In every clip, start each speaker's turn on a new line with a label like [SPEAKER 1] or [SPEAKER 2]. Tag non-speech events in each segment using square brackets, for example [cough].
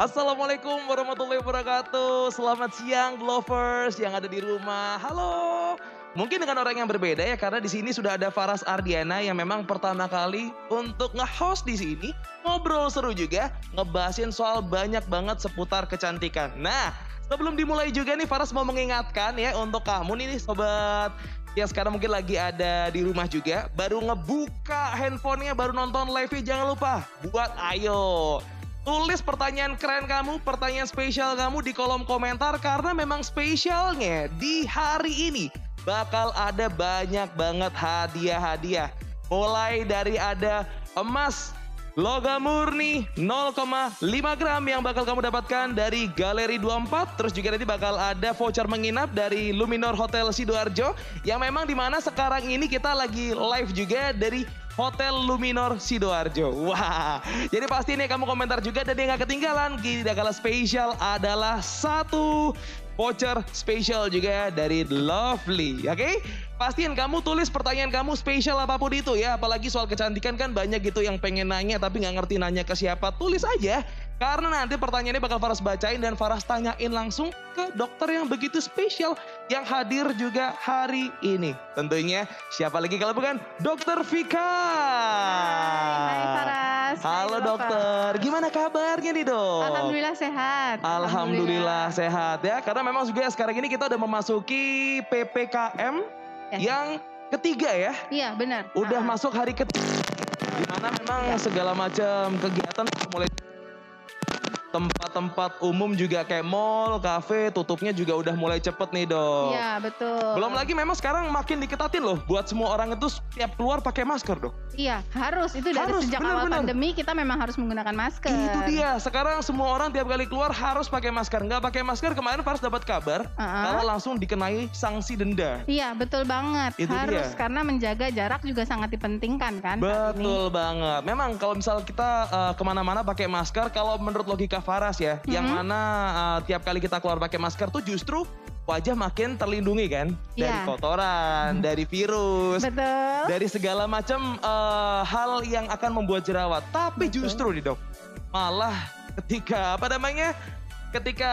[SPEAKER 1] Assalamualaikum warahmatullahi wabarakatuh. Selamat siang lovers yang ada di rumah. Halo. Mungkin dengan orang yang berbeda ya karena di sini sudah ada Faras Ardiana yang memang pertama kali untuk nge-host di sini ngobrol seru juga ngebahasin soal banyak banget seputar kecantikan. Nah, sebelum dimulai juga nih Faras mau mengingatkan ya untuk kamu nih sobat yang sekarang mungkin lagi ada di rumah juga baru ngebuka handphonenya baru nonton live-nya jangan lupa buat ayo Tulis pertanyaan keren kamu, pertanyaan spesial kamu di kolom komentar karena memang spesialnya di hari ini bakal ada banyak banget hadiah-hadiah. Mulai dari ada emas logam murni 0,5 gram yang bakal kamu dapatkan dari Galeri 24 terus juga nanti bakal ada voucher menginap dari Luminor Hotel Sidoarjo yang memang di mana sekarang ini kita lagi live juga dari Hotel Luminor Sidoarjo. Wah, jadi pasti nih kamu komentar juga dan yang gak ketinggalan. Tidak kalah spesial adalah satu voucher spesial juga dari Lovely. Oke, okay? pastiin kamu tulis pertanyaan kamu spesial apa pun itu ya. Apalagi soal kecantikan kan banyak gitu yang pengen nanya tapi nggak ngerti nanya ke siapa. Tulis aja karena nanti pertanyaannya bakal Faras bacain dan Faras tanyain langsung ke dokter yang begitu spesial yang hadir juga hari ini. Tentunya siapa lagi kalau bukan Dokter Vika.
[SPEAKER 2] Hai, hai Faras.
[SPEAKER 1] Halo hai, dokter. Gimana kabarnya nih dok?
[SPEAKER 2] Alhamdulillah sehat.
[SPEAKER 1] Alhamdulillah, Alhamdulillah sehat ya. Karena memang juga sekarang ini kita udah memasuki PPKM ya. yang ketiga ya.
[SPEAKER 2] Iya benar.
[SPEAKER 1] Udah nah. masuk hari ketiga. Di mana memang segala macam kegiatan mulai tempat-tempat umum juga kayak mall, kafe, tutupnya juga udah mulai cepet nih dok.
[SPEAKER 2] Iya betul.
[SPEAKER 1] Belum lagi memang sekarang makin diketatin loh buat semua orang itu setiap keluar pakai masker dok.
[SPEAKER 2] Iya harus itu dari harus, sejak bener, awal bener. pandemi kita memang harus menggunakan masker.
[SPEAKER 1] Itu dia sekarang semua orang tiap kali keluar harus pakai masker. Nggak pakai masker kemarin harus dapat kabar uh -huh. kalau langsung dikenai sanksi denda.
[SPEAKER 2] Iya betul banget. Itu harus dia. karena menjaga jarak juga sangat dipentingkan kan.
[SPEAKER 1] Betul banget. Memang kalau misal kita uh, ke mana-mana pakai masker kalau menurut logika Faras ya, hmm. yang mana uh, tiap kali kita keluar pakai masker tuh justru wajah makin terlindungi kan yeah. dari kotoran, hmm. dari virus,
[SPEAKER 2] Betul.
[SPEAKER 1] dari segala macam uh, hal yang akan membuat jerawat. Tapi Betul. justru nih dok, malah ketika apa namanya ketika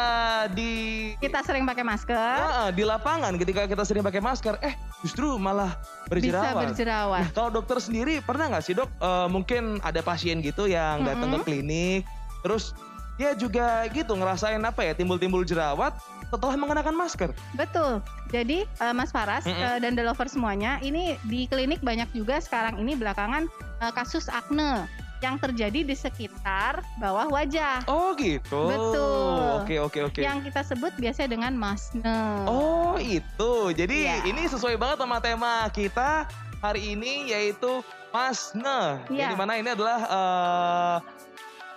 [SPEAKER 1] di
[SPEAKER 2] kita sering pakai masker
[SPEAKER 1] uh, di lapangan ketika kita sering pakai masker eh justru malah berjerawat
[SPEAKER 2] bisa berjerawat
[SPEAKER 1] nah, kalau dokter sendiri pernah nggak sih dok uh, mungkin ada pasien gitu yang mm -hmm. datang ke klinik terus dia juga gitu ngerasain apa ya timbul-timbul jerawat setelah mengenakan masker.
[SPEAKER 2] Betul. Jadi uh, Mas Faras mm -hmm. uh, dan the lover semuanya ini di klinik banyak juga sekarang ini belakangan uh, kasus akne yang terjadi di sekitar bawah wajah.
[SPEAKER 1] Oh gitu.
[SPEAKER 2] Betul.
[SPEAKER 1] Oke oke oke.
[SPEAKER 2] Yang kita sebut biasanya dengan masne.
[SPEAKER 1] Oh itu. Jadi yeah. ini sesuai banget sama tema kita hari ini yaitu masne. Yeah. Jadi mana ini adalah uh,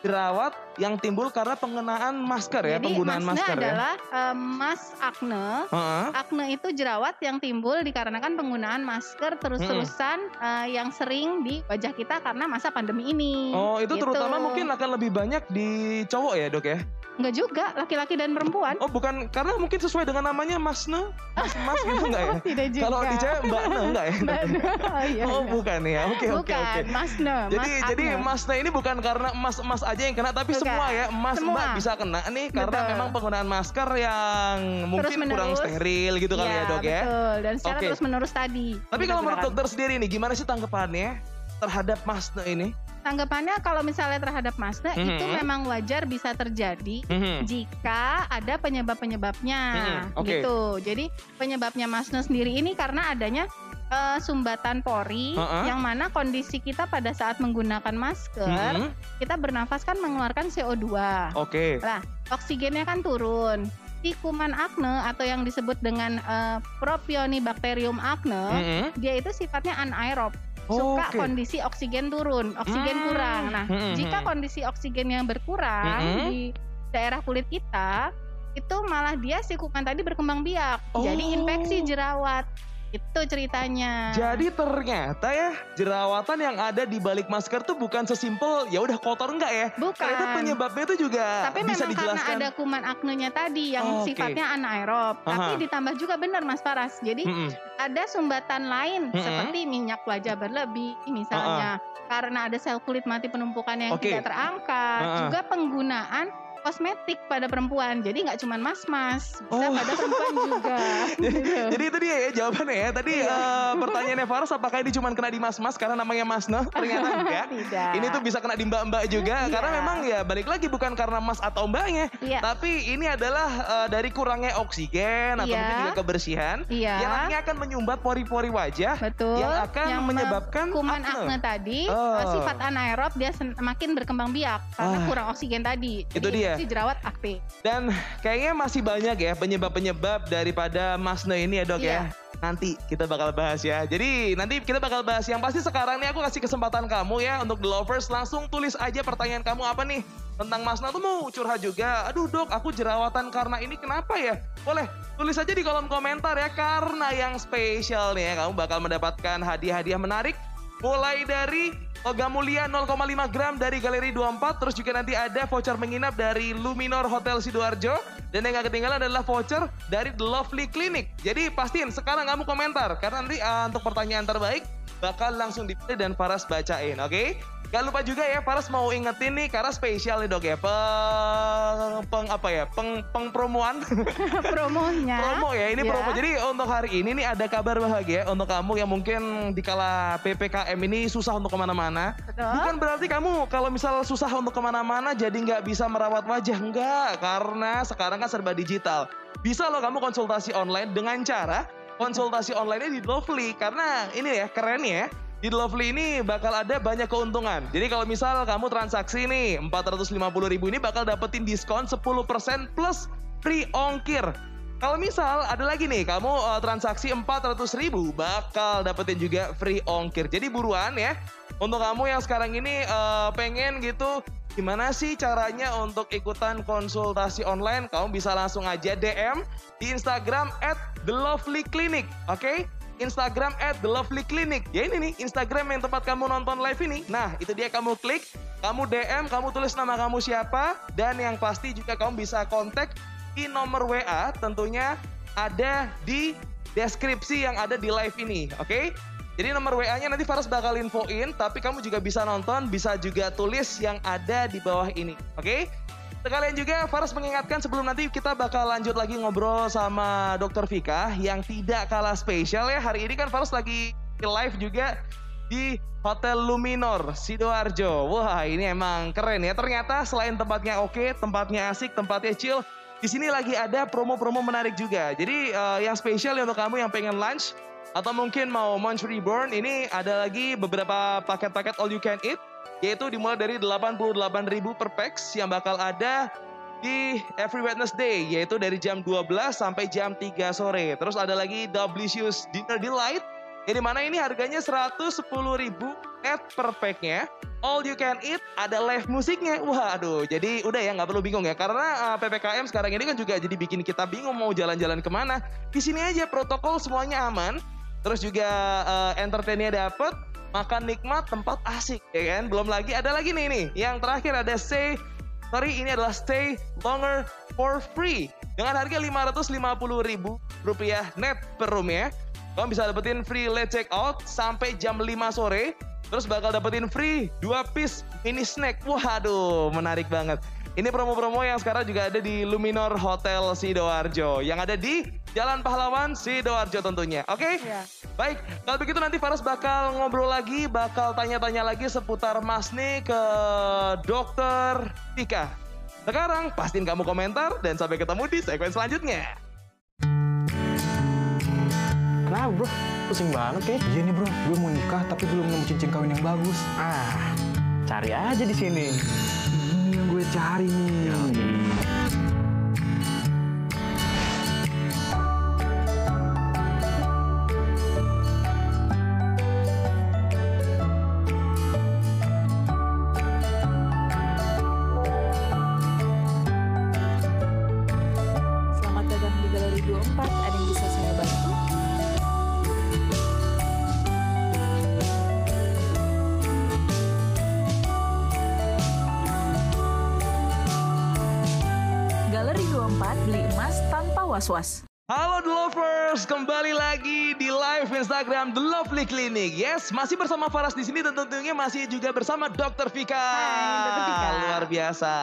[SPEAKER 1] jerawat yang timbul karena pengenaan masker ya,
[SPEAKER 2] Jadi,
[SPEAKER 1] penggunaan masker
[SPEAKER 2] ya. adalah um, mas akne. Uh-huh. Akne itu jerawat yang timbul dikarenakan penggunaan masker terus-terusan hmm. uh, yang sering di wajah kita karena masa pandemi ini.
[SPEAKER 1] Oh, itu gitu. terutama mungkin akan lebih banyak di cowok ya, Dok ya?
[SPEAKER 2] Enggak juga, laki-laki dan perempuan.
[SPEAKER 1] Oh, bukan karena mungkin sesuai dengan namanya Masne, Mas Mas gitu enggak ya? [laughs]
[SPEAKER 2] Tidak juga.
[SPEAKER 1] Kalau di cewek Mbak Ne enggak ya?
[SPEAKER 2] Mbak. [laughs] Oh, iya,
[SPEAKER 1] oh bukan ya. Oke oke oke.
[SPEAKER 2] Bukan, Masne.
[SPEAKER 1] Jadi mas jadi Masne ini bukan karena emas-emas aja yang kena tapi bukan. semua ya, emas semua. Mbak bisa kena nih karena betul. memang penggunaan masker yang mungkin kurang steril gitu kali ya, ya Dok ya.
[SPEAKER 2] Betul. Dan secara okay. terus menerus tadi.
[SPEAKER 1] Tapi kalau menurut dokter sendiri nih gimana sih tanggapannya terhadap Masne ini?
[SPEAKER 2] tanggapannya kalau misalnya terhadap masne mm -hmm. itu memang wajar bisa terjadi mm -hmm. jika ada penyebab-penyebabnya mm -hmm. okay. gitu. Jadi penyebabnya masne sendiri ini karena adanya uh, sumbatan pori uh -uh. yang mana kondisi kita pada saat menggunakan masker mm -hmm. kita bernafas kan mengeluarkan CO2.
[SPEAKER 1] Oke. Okay.
[SPEAKER 2] Lah, oksigennya kan turun. Si kuman akne atau yang disebut dengan uh, Propionibacterium acne, mm -hmm. dia itu sifatnya anaerob suka okay. kondisi oksigen turun, oksigen hmm. kurang. Nah, hmm. jika kondisi oksigen yang berkurang hmm. di daerah kulit kita, itu malah dia si kuman tadi berkembang biak, oh. jadi infeksi jerawat. Itu ceritanya.
[SPEAKER 1] Jadi ternyata ya jerawatan yang ada di balik masker tuh bukan sesimpel ya udah kotor enggak ya?
[SPEAKER 2] Bukan.
[SPEAKER 1] Ternyata penyebabnya itu juga
[SPEAKER 2] Tapi
[SPEAKER 1] bisa
[SPEAKER 2] memang
[SPEAKER 1] dijelaskan.
[SPEAKER 2] karena ada kuman aknenya tadi yang oh, sifatnya okay. anaerob. Aha. Tapi ditambah juga benar Mas Paras. Jadi mm -mm. ada sumbatan lain mm -mm. seperti minyak wajah berlebih misalnya. Uh -uh. Karena ada sel kulit mati penumpukan yang okay. tidak terangkat. Uh -uh. Juga penggunaan kosmetik pada perempuan. Jadi nggak cuma mas-mas, bisa oh. pada perempuan juga. [laughs]
[SPEAKER 1] jadi, gitu. jadi itu dia ya jawabannya ya. Tadi iya. uh, pertanyaannya Faras apakah ini cuma kena di mas-mas karena namanya Mas Noh? [laughs] Ternyata enggak. Tidak. Ini tuh bisa kena di mbak-mbak juga iya. karena memang ya balik lagi bukan karena mas atau mbaknya, iya. tapi ini adalah uh, dari kurangnya oksigen atau iya. mungkin juga kebersihan iya. yang nantinya akan menyumbat pori-pori wajah
[SPEAKER 2] Betul.
[SPEAKER 1] yang akan yang menyebabkan
[SPEAKER 2] kuman akne, akne tadi oh. sifat anaerob dia semakin berkembang biak karena oh. kurang oksigen tadi.
[SPEAKER 1] Itu dia
[SPEAKER 2] ya. Si jerawat aktif.
[SPEAKER 1] Dan kayaknya masih banyak ya penyebab-penyebab daripada masne ini ya dok yeah. ya. Iya. Nanti kita bakal bahas ya. Jadi nanti kita bakal bahas yang pasti sekarang nih aku kasih kesempatan kamu ya untuk the lovers langsung tulis aja pertanyaan kamu apa nih tentang Mas tuh mau curhat juga. Aduh dok, aku jerawatan karena ini kenapa ya? Boleh tulis aja di kolom komentar ya karena yang spesial nih ya kamu bakal mendapatkan hadiah-hadiah menarik mulai dari Logam mulia 0,5 gram dari Galeri 24. Terus juga nanti ada voucher menginap dari Luminor Hotel Sidoarjo. Dan yang gak ketinggalan adalah voucher dari The Lovely Clinic. Jadi pastiin sekarang kamu komentar. Karena nanti uh, untuk pertanyaan terbaik bakal langsung dipilih dan Faras bacain. Oke? Okay? Gak lupa juga ya, Faras mau ingetin nih karena spesial nih dok ya, peng, peng apa ya, peng, peng promoan. [laughs]
[SPEAKER 2] Promonya.
[SPEAKER 1] promo ya, ini ya. promo. Jadi untuk hari ini nih ada kabar bahagia untuk kamu yang mungkin di kala PPKM ini susah untuk ke mana-mana. Bukan berarti kamu kalau misal susah untuk ke mana-mana jadi nggak bisa merawat wajah. Enggak, karena sekarang kan serba digital. Bisa loh kamu konsultasi online dengan cara konsultasi online di Lovely. Karena ini ya, keren ya di Lovely ini bakal ada banyak keuntungan. Jadi kalau misal kamu transaksi nih 450 ribu ini bakal dapetin diskon 10% plus free ongkir. Kalau misal ada lagi nih kamu uh, transaksi 400 ribu bakal dapetin juga free ongkir. Jadi buruan ya. Untuk kamu yang sekarang ini uh, pengen gitu gimana sih caranya untuk ikutan konsultasi online? Kamu bisa langsung aja DM di Instagram at. Oke? Okay? Instagram at The Lovely Clinic. Ya ini nih Instagram yang tempat kamu nonton live ini. Nah itu dia kamu klik, kamu DM, kamu tulis nama kamu siapa, dan yang pasti juga kamu bisa kontak di nomor WA tentunya ada di deskripsi yang ada di live ini, oke? Okay? Jadi nomor WA-nya nanti Faras bakal infoin, tapi kamu juga bisa nonton, bisa juga tulis yang ada di bawah ini, oke? Okay? Sekalian juga Faras mengingatkan sebelum nanti kita bakal lanjut lagi ngobrol sama Dokter Vika yang tidak kalah spesial ya. Hari ini kan Faras lagi live juga di Hotel Luminor Sidoarjo. Wah, ini emang keren ya. Ternyata selain tempatnya oke, tempatnya asik, tempatnya chill, di sini lagi ada promo-promo menarik juga. Jadi uh, yang spesial ya untuk kamu yang pengen lunch atau mungkin mau munch reborn, ini ada lagi beberapa paket-paket all you can eat yaitu dimulai dari 88.000 per packs yang bakal ada di Every Wednesday yaitu dari jam 12 sampai jam 3 sore. Terus ada lagi Delicious Dinner Delight yang di mana ini harganya 110.000 net per packnya. All you can eat, ada live musiknya. Wah, aduh. Jadi udah ya nggak perlu bingung ya karena uh, ppkm sekarang ini kan juga jadi bikin kita bingung mau jalan-jalan ke mana. Di sini aja protokol semuanya aman. Terus juga uh, entertainnya dapet, makan nikmat, tempat asik, ya kan? Belum lagi ada lagi nih nih. Yang terakhir ada stay, sorry ini adalah stay longer for free dengan harga 550 ribu rupiah net per room ya. Kamu bisa dapetin free late check out sampai jam 5 sore. Terus bakal dapetin free 2 piece mini snack. Waduh, menarik banget. Ini promo-promo yang sekarang juga ada di Luminor Hotel Sidoarjo yang ada di Jalan Pahlawan Sidoarjo tentunya. Oke? Okay?
[SPEAKER 2] Iya.
[SPEAKER 1] Baik, kalau begitu nanti Faras bakal ngobrol lagi, bakal tanya-tanya lagi seputar Mas nih ke Dokter Tika. Sekarang pastiin kamu komentar dan sampai ketemu di segmen selanjutnya.
[SPEAKER 3] Nah bro, pusing banget ya. Iya nih bro, gue mau nikah tapi belum nemu cincin kawin yang bagus.
[SPEAKER 4] Ah, cari aja di sini
[SPEAKER 3] gue cari nih.
[SPEAKER 1] Was-was. Halo The Lovers, kembali lagi di live Instagram The Lovely Clinic. Yes, masih bersama Faras di sini dan tentunya masih juga bersama Dokter Vika.
[SPEAKER 2] Hai, Dokter Vika.
[SPEAKER 1] Luar biasa.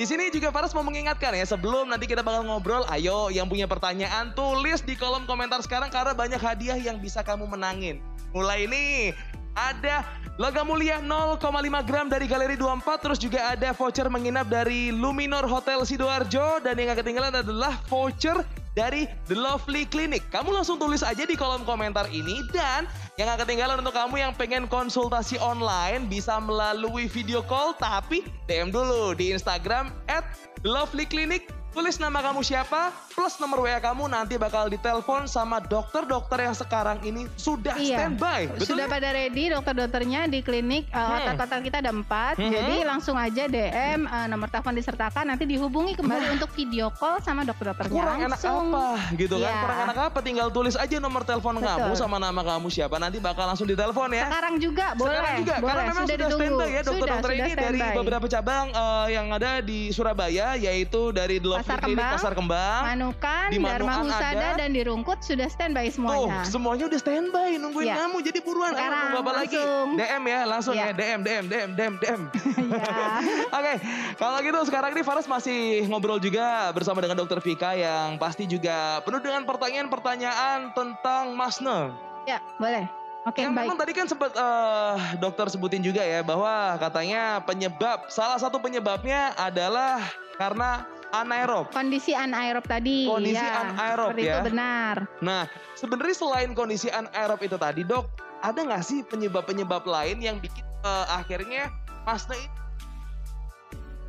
[SPEAKER 1] Di sini juga Faras mau mengingatkan ya, sebelum nanti kita bakal ngobrol, ayo yang punya pertanyaan tulis di kolom komentar sekarang karena banyak hadiah yang bisa kamu menangin. Mulai nih, ada logam mulia 0,5 gram dari Galeri 24, terus juga ada voucher menginap dari Luminor Hotel Sidoarjo, dan yang gak ketinggalan adalah voucher dari The Lovely Clinic. Kamu langsung tulis aja di kolom komentar ini dan yang gak ketinggalan untuk kamu yang pengen konsultasi online bisa melalui video call tapi DM dulu di Instagram at Lovely Clinic Tulis nama kamu siapa, plus nomor WA kamu nanti bakal ditelepon sama dokter-dokter yang sekarang ini sudah iya. standby.
[SPEAKER 2] Betul sudah ya? pada ready dokter-dokternya di klinik uh, hmm. otak kita ada empat. Hmm. Jadi langsung aja DM uh, nomor telepon disertakan nanti dihubungi kembali nah. untuk video call sama dokter-dokternya.
[SPEAKER 1] Kurang langsung. enak apa gitu kan? Iya. Kurang enak apa? Tinggal tulis aja nomor telepon Betul. kamu sama nama kamu siapa nanti bakal langsung ditelepon ya.
[SPEAKER 2] Sekarang juga boleh.
[SPEAKER 1] Sekarang juga boleh. karena memang sudah, sudah standby ya dokter-dokter ini dari beberapa cabang uh, yang ada di Surabaya yaitu dari
[SPEAKER 2] Pasar Kembang,
[SPEAKER 1] Pasar Kembang,
[SPEAKER 2] Manukan, di Dharma Husada ada. dan di Rungkut sudah standby semuanya.
[SPEAKER 1] Tuh, semuanya udah standby nungguin ya. kamu. Jadi buruan
[SPEAKER 2] Sekarang,
[SPEAKER 1] Bapak lagi. DM ya, langsung ya, ya DM DM DM DM DM. Oke, okay, kalau gitu sekarang ini Faras masih ngobrol juga bersama dengan Dokter Vika yang pasti juga penuh dengan pertanyaan-pertanyaan tentang Masne.
[SPEAKER 2] Ya, boleh. Oke,
[SPEAKER 1] okay, baik. Memang tadi kan sempat uh, dokter sebutin juga ya bahwa katanya penyebab salah satu penyebabnya adalah karena anaerob.
[SPEAKER 2] Kondisi anaerob tadi.
[SPEAKER 1] Kondisi ya, anaerob ya.
[SPEAKER 2] Itu benar.
[SPEAKER 1] Nah, sebenarnya selain kondisi anaerob itu tadi, Dok, ada nggak sih penyebab-penyebab lain yang bikin uh, akhirnya masne ini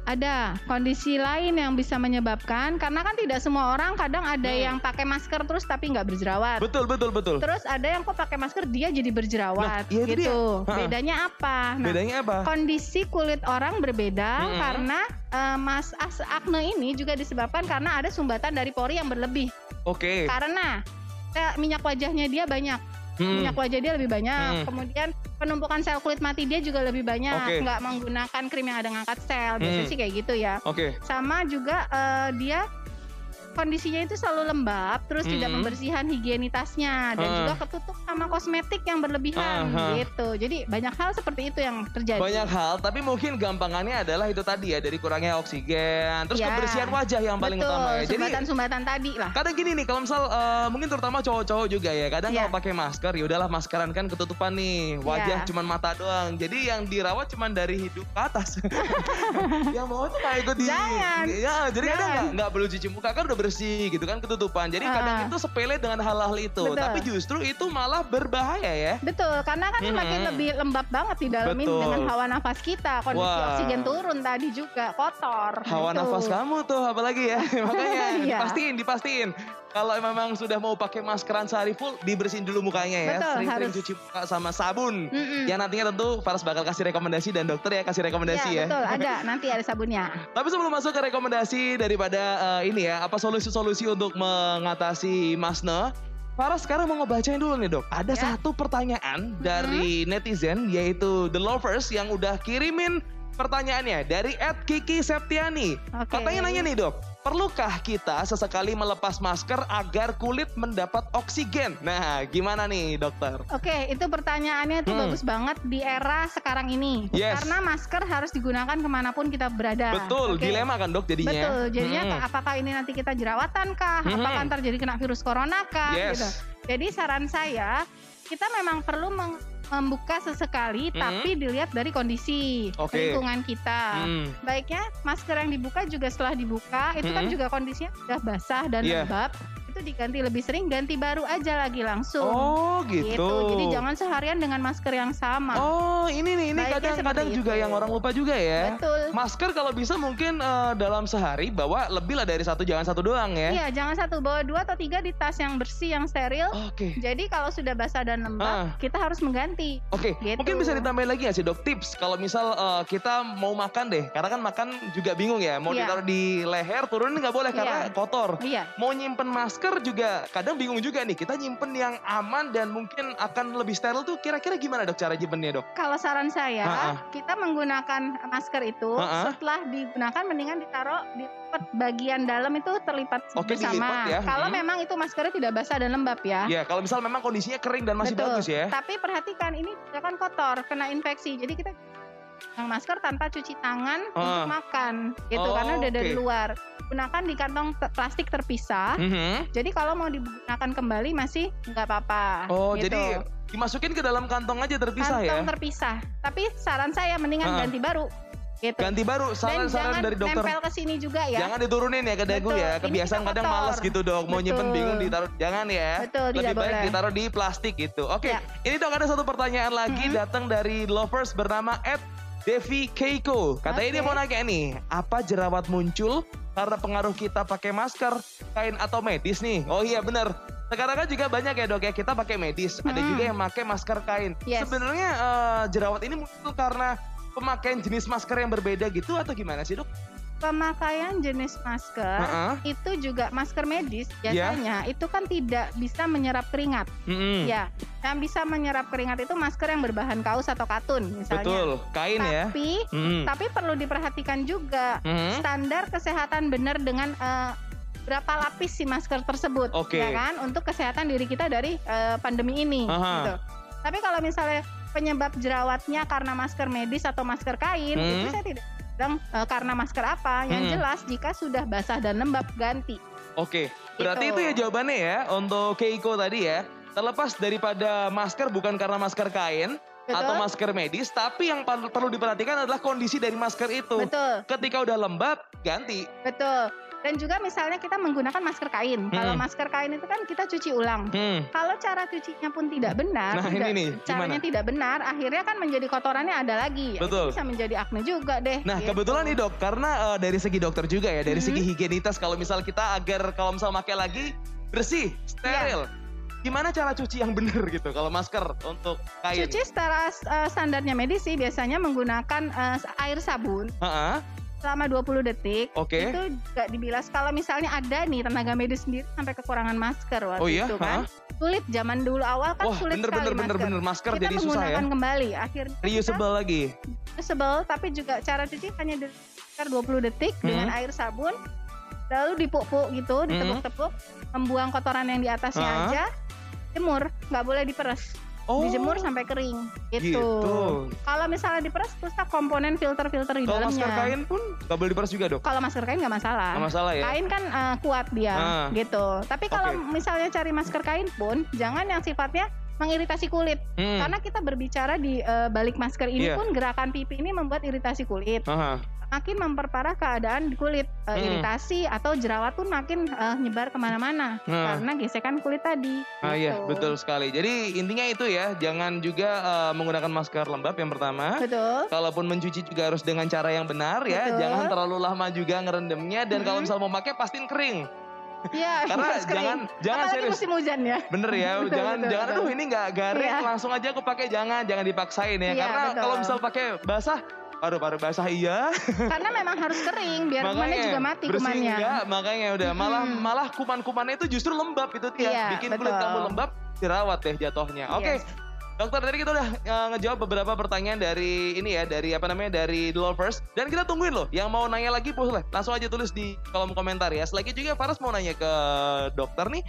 [SPEAKER 2] ada kondisi lain yang bisa menyebabkan karena kan tidak semua orang kadang ada hmm. yang pakai masker terus tapi nggak berjerawat.
[SPEAKER 1] Betul betul betul.
[SPEAKER 2] Terus ada yang kok pakai masker dia jadi berjerawat nah, iya gitu. Dia. Bedanya apa?
[SPEAKER 1] Nah, Bedanya apa?
[SPEAKER 2] Kondisi kulit orang berbeda hmm. karena uh, mas as akne ini juga disebabkan karena ada sumbatan dari pori yang berlebih.
[SPEAKER 1] Oke. Okay.
[SPEAKER 2] Karena eh, minyak wajahnya dia banyak hmm. minyak wajah dia lebih banyak. Hmm. Kemudian penumpukan sel kulit mati dia juga lebih banyak. Okay. Nggak menggunakan krim yang ada ngangkat sel. Biasanya hmm. sih kayak gitu ya.
[SPEAKER 1] Oke. Okay.
[SPEAKER 2] Sama juga uh, dia kondisinya itu selalu lembab, terus hmm. tidak membersihkan higienitasnya dan uh. juga ketutup sama kosmetik yang berlebihan uh, gitu. Jadi banyak hal seperti itu yang terjadi.
[SPEAKER 1] Banyak hal, tapi mungkin gampangannya adalah itu tadi ya dari kurangnya oksigen, terus ya. kebersihan wajah yang paling
[SPEAKER 2] Betul,
[SPEAKER 1] utama ya.
[SPEAKER 2] Jadi sumbatan-sumbatan tadi lah.
[SPEAKER 1] Kadang gini nih, kalau misal uh, mungkin terutama cowok-cowok juga ya, kadang ya. kalau pakai masker ya udahlah maskeran kan ketutupan nih, wajah ya. cuman mata doang. Jadi yang dirawat cuman dari hidup ke atas. yang mau tuh kayak ikut di
[SPEAKER 2] Jangan.
[SPEAKER 1] Ya, jadi Jangan. kadang nggak perlu cuci muka kan udah bersih gitu kan ketutupan. Jadi uh. kadang itu sepele dengan hal-hal itu, Betul. tapi justru itu malah berbahaya ya.
[SPEAKER 2] Betul, karena kan hmm. semakin lebih lembab banget di dalam ini dengan hawa nafas kita, kondisi Wah. oksigen turun tadi juga kotor.
[SPEAKER 1] Hawa gitu. nafas kamu tuh apalagi ya. [laughs] Makanya [laughs] iya. dipastiin, dipastiin. Kalau memang sudah mau pakai maskeran sehari full, dibersihin dulu mukanya ya. Sering-sering cuci muka sama sabun. Mm -mm. Yang nantinya tentu Faras bakal kasih rekomendasi dan dokter ya kasih rekomendasi
[SPEAKER 2] ya. ya. Betul, [laughs] ada. Nanti ada sabunnya.
[SPEAKER 1] Tapi sebelum masuk ke rekomendasi daripada uh, ini ya, apa solusi-solusi untuk mengatasi masne, Farah sekarang mau ngebacain dulu nih dok. Ada ya. satu pertanyaan hmm. dari netizen yaitu The Lovers yang udah kirimin pertanyaannya dari Ed Kiki Septiani. Okay. Katanya nanya nih dok, Perlukah kita sesekali melepas masker agar kulit mendapat oksigen? Nah, gimana nih dokter?
[SPEAKER 2] Oke, itu pertanyaannya itu hmm. bagus banget di era sekarang ini.
[SPEAKER 1] Yes.
[SPEAKER 2] Karena masker harus digunakan ke mana pun kita berada.
[SPEAKER 1] Betul, okay. dilema kan dok jadinya.
[SPEAKER 2] Betul, jadinya hmm. apakah ini nanti kita jerawatan kah? Hmm. Apakah ntar jadi kena virus corona kah?
[SPEAKER 1] Yes. Gitu.
[SPEAKER 2] Jadi saran saya, kita memang perlu meng membuka sesekali, hmm. tapi dilihat dari kondisi okay. lingkungan kita. Hmm. Baiknya masker yang dibuka juga setelah dibuka itu kan hmm. kan juga kondisinya sudah basah dan yeah. lembab diganti lebih sering ganti baru aja lagi langsung.
[SPEAKER 1] Oh gitu. gitu.
[SPEAKER 2] Jadi jangan seharian dengan masker yang sama.
[SPEAKER 1] Oh ini nih ini kadang-kadang juga yang orang lupa juga ya.
[SPEAKER 2] Betul.
[SPEAKER 1] Masker kalau bisa mungkin uh, dalam sehari bawa lebih lah dari satu jangan satu doang ya.
[SPEAKER 2] Iya jangan satu bawa dua atau tiga di tas yang bersih yang steril.
[SPEAKER 1] Oke. Okay.
[SPEAKER 2] Jadi kalau sudah basah dan lembab uh. kita harus mengganti.
[SPEAKER 1] Oke. Okay. Gitu. Mungkin bisa ditambahin lagi ya sih dok tips kalau misal uh, kita mau makan deh karena kan makan juga bingung ya mau yeah. ditaruh di leher turunin nggak boleh karena yeah. kotor.
[SPEAKER 2] Iya.
[SPEAKER 1] Mau nyimpen masker juga kadang bingung juga nih kita nyimpen yang aman dan mungkin akan lebih steril tuh kira-kira gimana dok cara nyimpennya dok?
[SPEAKER 2] Kalau saran saya ha -ha. kita menggunakan masker itu ha -ha. setelah digunakan mendingan ditaruh di bagian dalam itu terlipat
[SPEAKER 1] Oke,
[SPEAKER 2] bersama.
[SPEAKER 1] ya.
[SPEAKER 2] Kalau hmm. memang itu maskernya tidak basah dan lembab ya.
[SPEAKER 1] Ya kalau misal memang kondisinya kering dan masih
[SPEAKER 2] Betul.
[SPEAKER 1] bagus ya.
[SPEAKER 2] Tapi perhatikan ini kan kotor kena infeksi jadi kita yang masker tanpa cuci tangan uh. untuk makan gitu oh, karena udah okay. dari luar gunakan di kantong plastik terpisah mm -hmm. jadi kalau mau digunakan kembali masih nggak apa-apa
[SPEAKER 1] oh gitu. jadi dimasukin ke dalam kantong aja terpisah
[SPEAKER 2] kantong
[SPEAKER 1] ya
[SPEAKER 2] kantong terpisah tapi saran saya mendingan uh. ganti baru
[SPEAKER 1] Gitu. Ganti baru saran-saran dari dokter.
[SPEAKER 2] Nempel ke sini juga ya.
[SPEAKER 1] Jangan diturunin ya ke dagu ya. Kebiasaan kadang males gitu dok. Mau nyimpen bingung ditaruh. Jangan ya.
[SPEAKER 2] Betul,
[SPEAKER 1] Lebih baik
[SPEAKER 2] boleh.
[SPEAKER 1] ditaruh di plastik gitu. Oke, okay. ya. ini dok ada satu pertanyaan lagi mm -hmm. datang dari lovers bernama Ed Devi Keiko. Katanya okay. ini mau nanya nih, apa jerawat muncul karena pengaruh kita pakai masker, kain atau medis nih? Oh iya benar. Sekarang kan juga banyak ya dok ya kita pakai medis, hmm. ada juga yang pakai masker kain. Yes. Sebenarnya uh, jerawat ini muncul karena pemakaian jenis masker yang berbeda gitu atau gimana sih dok?
[SPEAKER 2] Pemakaian jenis masker uh -uh. itu juga masker medis biasanya yeah. itu kan tidak bisa menyerap keringat. Mm -hmm. Ya, yang bisa menyerap keringat itu masker yang berbahan kaos atau katun misalnya.
[SPEAKER 1] Betul, kain
[SPEAKER 2] tapi,
[SPEAKER 1] ya.
[SPEAKER 2] Tapi mm tapi perlu diperhatikan juga mm -hmm. standar kesehatan benar dengan uh, berapa lapis si masker tersebut, okay. ya kan, untuk kesehatan diri kita dari uh, pandemi ini. Uh -huh. Gitu. Tapi kalau misalnya penyebab jerawatnya karena masker medis atau masker kain hmm. itu saya tidak bilang uh, karena masker apa. Yang hmm. jelas jika sudah basah dan lembab ganti.
[SPEAKER 1] Oke, berarti gitu. itu ya jawabannya ya untuk Keiko tadi ya. Terlepas daripada masker bukan karena masker kain, Betul. atau masker medis, tapi yang perlu diperhatikan adalah kondisi dari masker itu.
[SPEAKER 2] Betul.
[SPEAKER 1] Ketika udah lembab, ganti.
[SPEAKER 2] Betul. Dan juga misalnya kita menggunakan masker kain. Hmm. Kalau masker kain itu kan kita cuci ulang. Hmm. Kalau cara cucinya pun tidak benar,
[SPEAKER 1] nah,
[SPEAKER 2] tidak,
[SPEAKER 1] ini nih,
[SPEAKER 2] caranya
[SPEAKER 1] gimana?
[SPEAKER 2] tidak benar, akhirnya kan menjadi kotorannya ada lagi.
[SPEAKER 1] Betul.
[SPEAKER 2] Itu bisa menjadi akne juga deh.
[SPEAKER 1] Nah gitu. kebetulan nih dok, karena uh, dari segi dokter juga ya, dari hmm. segi higienitas kalau misal kita agar kalau misal pakai lagi bersih, steril. Yeah gimana cara cuci yang benar gitu kalau masker untuk kain?
[SPEAKER 2] Cuci secara uh, standarnya medis sih biasanya menggunakan uh, air sabun. Uh -uh selama 20 detik. Okay. Itu juga dibilas kalau misalnya ada nih tenaga medis sendiri sampai kekurangan masker waktu
[SPEAKER 1] oh, iya?
[SPEAKER 2] itu kan. Ha? Sulit zaman dulu awal kan
[SPEAKER 1] Wah,
[SPEAKER 2] sulit
[SPEAKER 1] bener,
[SPEAKER 2] sekali
[SPEAKER 1] bener,
[SPEAKER 2] masker.
[SPEAKER 1] Bener bener masker
[SPEAKER 2] kita
[SPEAKER 1] jadi susah ya.
[SPEAKER 2] menggunakan kembali akhirnya.
[SPEAKER 1] Reusable lagi.
[SPEAKER 2] Reusable tapi juga cara cuci hanya sekitar 20 detik hmm. dengan air sabun lalu dipuk-puk gitu, ditepuk-tepuk, hmm. membuang kotoran yang di atasnya uh -huh. aja, jemur, nggak boleh diperes. Oh. Dijemur sampai kering gitu. gitu. Kalau misalnya diperas rusak komponen filter-filter di
[SPEAKER 1] Kalo
[SPEAKER 2] dalamnya.
[SPEAKER 1] Kalau masker kain pun nggak boleh diperas juga dok?
[SPEAKER 2] Kalau masker kain nggak masalah.
[SPEAKER 1] Gak masalah ya.
[SPEAKER 2] Kain kan uh, kuat dia ah. gitu. Tapi kalau okay. misalnya cari masker kain pun jangan yang sifatnya mengiritasi kulit. Hmm. Karena kita berbicara di uh, balik masker ini yeah. pun gerakan pipi ini membuat iritasi kulit. Aha makin memperparah keadaan di kulit uh, hmm. iritasi atau jerawat pun makin uh, nyebar ke mana-mana nah. karena gesekan kulit tadi.
[SPEAKER 1] Ah iya, gitu. iya betul sekali. Jadi intinya itu ya, jangan juga uh, menggunakan masker lembab yang pertama.
[SPEAKER 2] Betul.
[SPEAKER 1] Kalaupun mencuci juga harus dengan cara yang benar ya, betul. jangan terlalu lama juga ngerendamnya dan hmm. kalau misal mau pakai pastiin kering.
[SPEAKER 2] Iya, [laughs]
[SPEAKER 1] karena jangan jangan
[SPEAKER 2] Apalagi
[SPEAKER 1] serius.
[SPEAKER 2] musim hujan ya.
[SPEAKER 1] Bener ya, betul, [laughs] jangan betul, jangan betul. aduh ini nggak garing ya. langsung aja aku pakai jangan jangan dipaksain ya. ya karena kalau misal pakai basah paru-paru basah iya.
[SPEAKER 2] Karena memang harus kering biar kumannya juga mati kumannya.
[SPEAKER 1] Enggak, makanya udah malah hmm. malah kuman-kumannya itu justru lembab itu Tia. Iya, Bikin betul. kulit kamu lembab, dirawat deh jatuhnya. Oke. Okay. Dokter tadi kita udah uh, ngejawab beberapa pertanyaan dari ini ya, dari apa namanya, dari The Lovers. Dan kita tungguin loh, yang mau nanya lagi boleh langsung aja tulis di kolom komentar ya. Selagi juga Faras mau nanya ke dokter nih,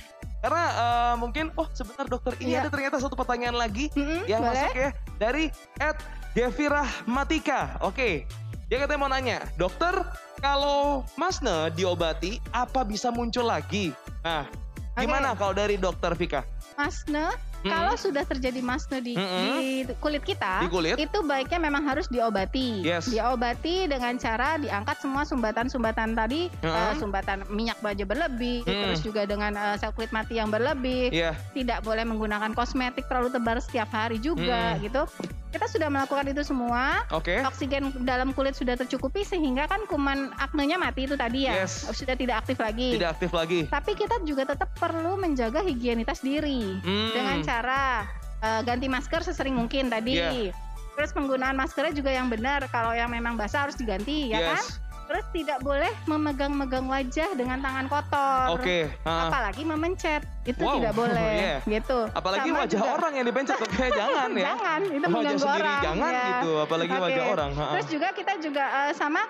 [SPEAKER 1] karena uh, mungkin, oh sebentar dokter, ini yeah. ada ternyata satu pertanyaan lagi mm -hmm, yang boleh. masuk ya dari Ed Devira Matika. Oke. Dia katanya mau nanya, dokter, kalau Masne diobati, apa bisa muncul lagi? Nah, gimana kalau dari dokter Vika?
[SPEAKER 2] Masne hmm. kalau sudah terjadi masne di, hmm. di kulit kita,
[SPEAKER 1] di kulit?
[SPEAKER 2] itu baiknya memang harus diobati.
[SPEAKER 1] Yes.
[SPEAKER 2] Diobati dengan cara diangkat semua sumbatan-sumbatan tadi, hmm. uh, sumbatan minyak baja berlebih, hmm. terus juga dengan uh, sel kulit mati yang berlebih.
[SPEAKER 1] Yeah.
[SPEAKER 2] Tidak boleh menggunakan kosmetik terlalu tebal setiap hari juga, hmm. gitu. Kita sudah melakukan itu semua.
[SPEAKER 1] Oke. Okay.
[SPEAKER 2] Oksigen dalam kulit sudah tercukupi sehingga kan kuman aknenya mati itu tadi ya,
[SPEAKER 1] yes.
[SPEAKER 2] sudah tidak aktif lagi.
[SPEAKER 1] Tidak aktif lagi.
[SPEAKER 2] Tapi kita juga tetap perlu menjaga higienitas diri hmm. dengan cara uh, ganti masker sesering mungkin tadi. Yeah. Terus penggunaan maskernya juga yang benar. Kalau yang memang basah harus diganti, ya yes. kan? Terus tidak boleh memegang-megang wajah dengan tangan kotor.
[SPEAKER 1] Oke. Okay.
[SPEAKER 2] Uh. Apalagi memencet. Itu wow. tidak boleh. [laughs] yeah. Gitu.
[SPEAKER 1] Apalagi Sama wajah juga. orang yang dipencet. Oke, [laughs] jangan ya.
[SPEAKER 2] jangan, itu wajah mengganggu sendiri orang.
[SPEAKER 1] Jangan ya. gitu, apalagi okay. wajah orang.
[SPEAKER 2] Ha. Terus juga kita juga uh, sama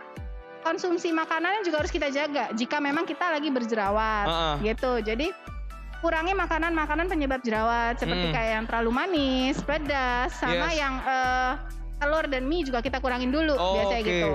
[SPEAKER 2] konsumsi makanan juga harus kita jaga jika memang kita lagi berjerawat. Uh -uh. Gitu. Jadi kurangi makanan-makanan penyebab jerawat seperti hmm. kayak yang terlalu manis, pedas, sama yes. yang uh, telur dan mie juga kita kurangin dulu
[SPEAKER 1] Oh,
[SPEAKER 2] biasanya
[SPEAKER 1] oke.
[SPEAKER 2] gitu.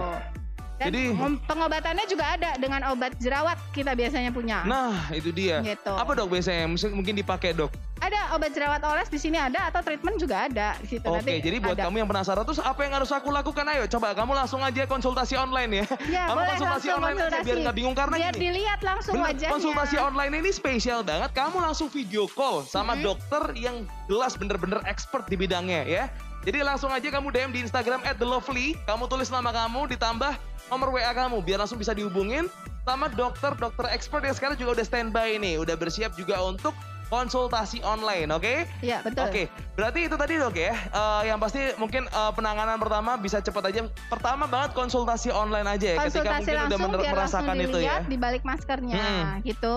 [SPEAKER 2] Dan
[SPEAKER 1] Jadi-
[SPEAKER 2] peng- pengobatannya juga ada dengan obat jerawat kita biasanya punya.
[SPEAKER 1] Nah, itu dia.
[SPEAKER 2] Gitu.
[SPEAKER 1] Apa dok biasanya mungkin- dipakai dok?
[SPEAKER 2] Ada obat jerawat oles di sini ada atau treatment juga ada di situ
[SPEAKER 1] Oke,
[SPEAKER 2] nanti.
[SPEAKER 1] jadi buat
[SPEAKER 2] ada.
[SPEAKER 1] kamu yang penasaran terus apa yang harus aku lakukan? Ayo coba kamu langsung aja konsultasi online ya.
[SPEAKER 2] Ya,
[SPEAKER 1] kamu
[SPEAKER 2] boleh
[SPEAKER 1] konsultasi online aja biar
[SPEAKER 2] konsultasi.
[SPEAKER 1] nggak bingung karena
[SPEAKER 2] Biar
[SPEAKER 1] gini.
[SPEAKER 2] dilihat langsung wajahnya.
[SPEAKER 1] konsultasi online ini spesial banget. Kamu langsung video call sama
[SPEAKER 2] Mhm.
[SPEAKER 1] dokter yang jelas bener-bener expert di bidangnya ya. Jadi langsung aja kamu DM di Instagram @thelovely, kamu tulis nama kamu ditambah nomor WA kamu biar langsung bisa dihubungin sama dokter-dokter expert yang sekarang juga udah standby nih, udah bersiap juga untuk konsultasi online, oke?
[SPEAKER 2] Iya, betul.
[SPEAKER 1] Oke, berarti itu tadi dok ya. Eh, yang pasti mungkin eh, penanganan pertama bisa cepat aja. Pertama banget konsultasi online aja ya. ketika
[SPEAKER 2] konsultasi
[SPEAKER 1] mungkin udah
[SPEAKER 2] langsung
[SPEAKER 1] mener-
[SPEAKER 2] biar langsung
[SPEAKER 1] merasakan itu ya.
[SPEAKER 2] dilihat di balik maskernya
[SPEAKER 1] Hmm.
[SPEAKER 2] gitu.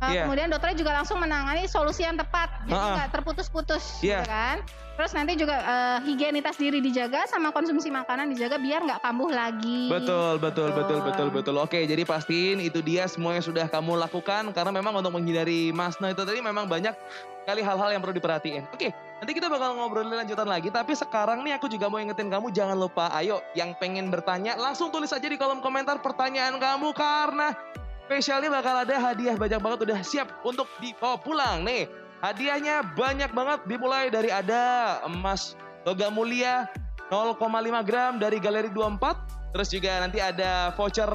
[SPEAKER 2] Uh,
[SPEAKER 1] Iya.
[SPEAKER 2] Kemudian dokternya juga langsung menangani solusi yang tepat, jadi nggak terputus-putus,
[SPEAKER 1] Iya.
[SPEAKER 2] gitu kan? Terus nanti juga uh, higienitas diri dijaga sama konsumsi makanan dijaga biar nggak kambuh lagi.
[SPEAKER 1] Betul, betul, betul, betul,
[SPEAKER 2] Betul.
[SPEAKER 1] betul. Oke, jadi pastiin itu dia semua yang sudah kamu lakukan karena memang untuk menghindari masna itu tadi memang banyak kali hal-hal yang perlu diperhatiin. Oke, nanti kita bakal ngobrolin lanjutan lagi. Tapi sekarang nih aku juga mau ingetin kamu jangan lupa, ayo yang pengen bertanya langsung tulis aja di kolom komentar pertanyaan kamu karena spesialnya bakal ada hadiah banyak banget udah siap untuk dibawa pulang nih. Hadiahnya banyak banget dimulai dari ada emas logam mulia 0,5 gram dari Galeri 24. Terus juga nanti ada voucher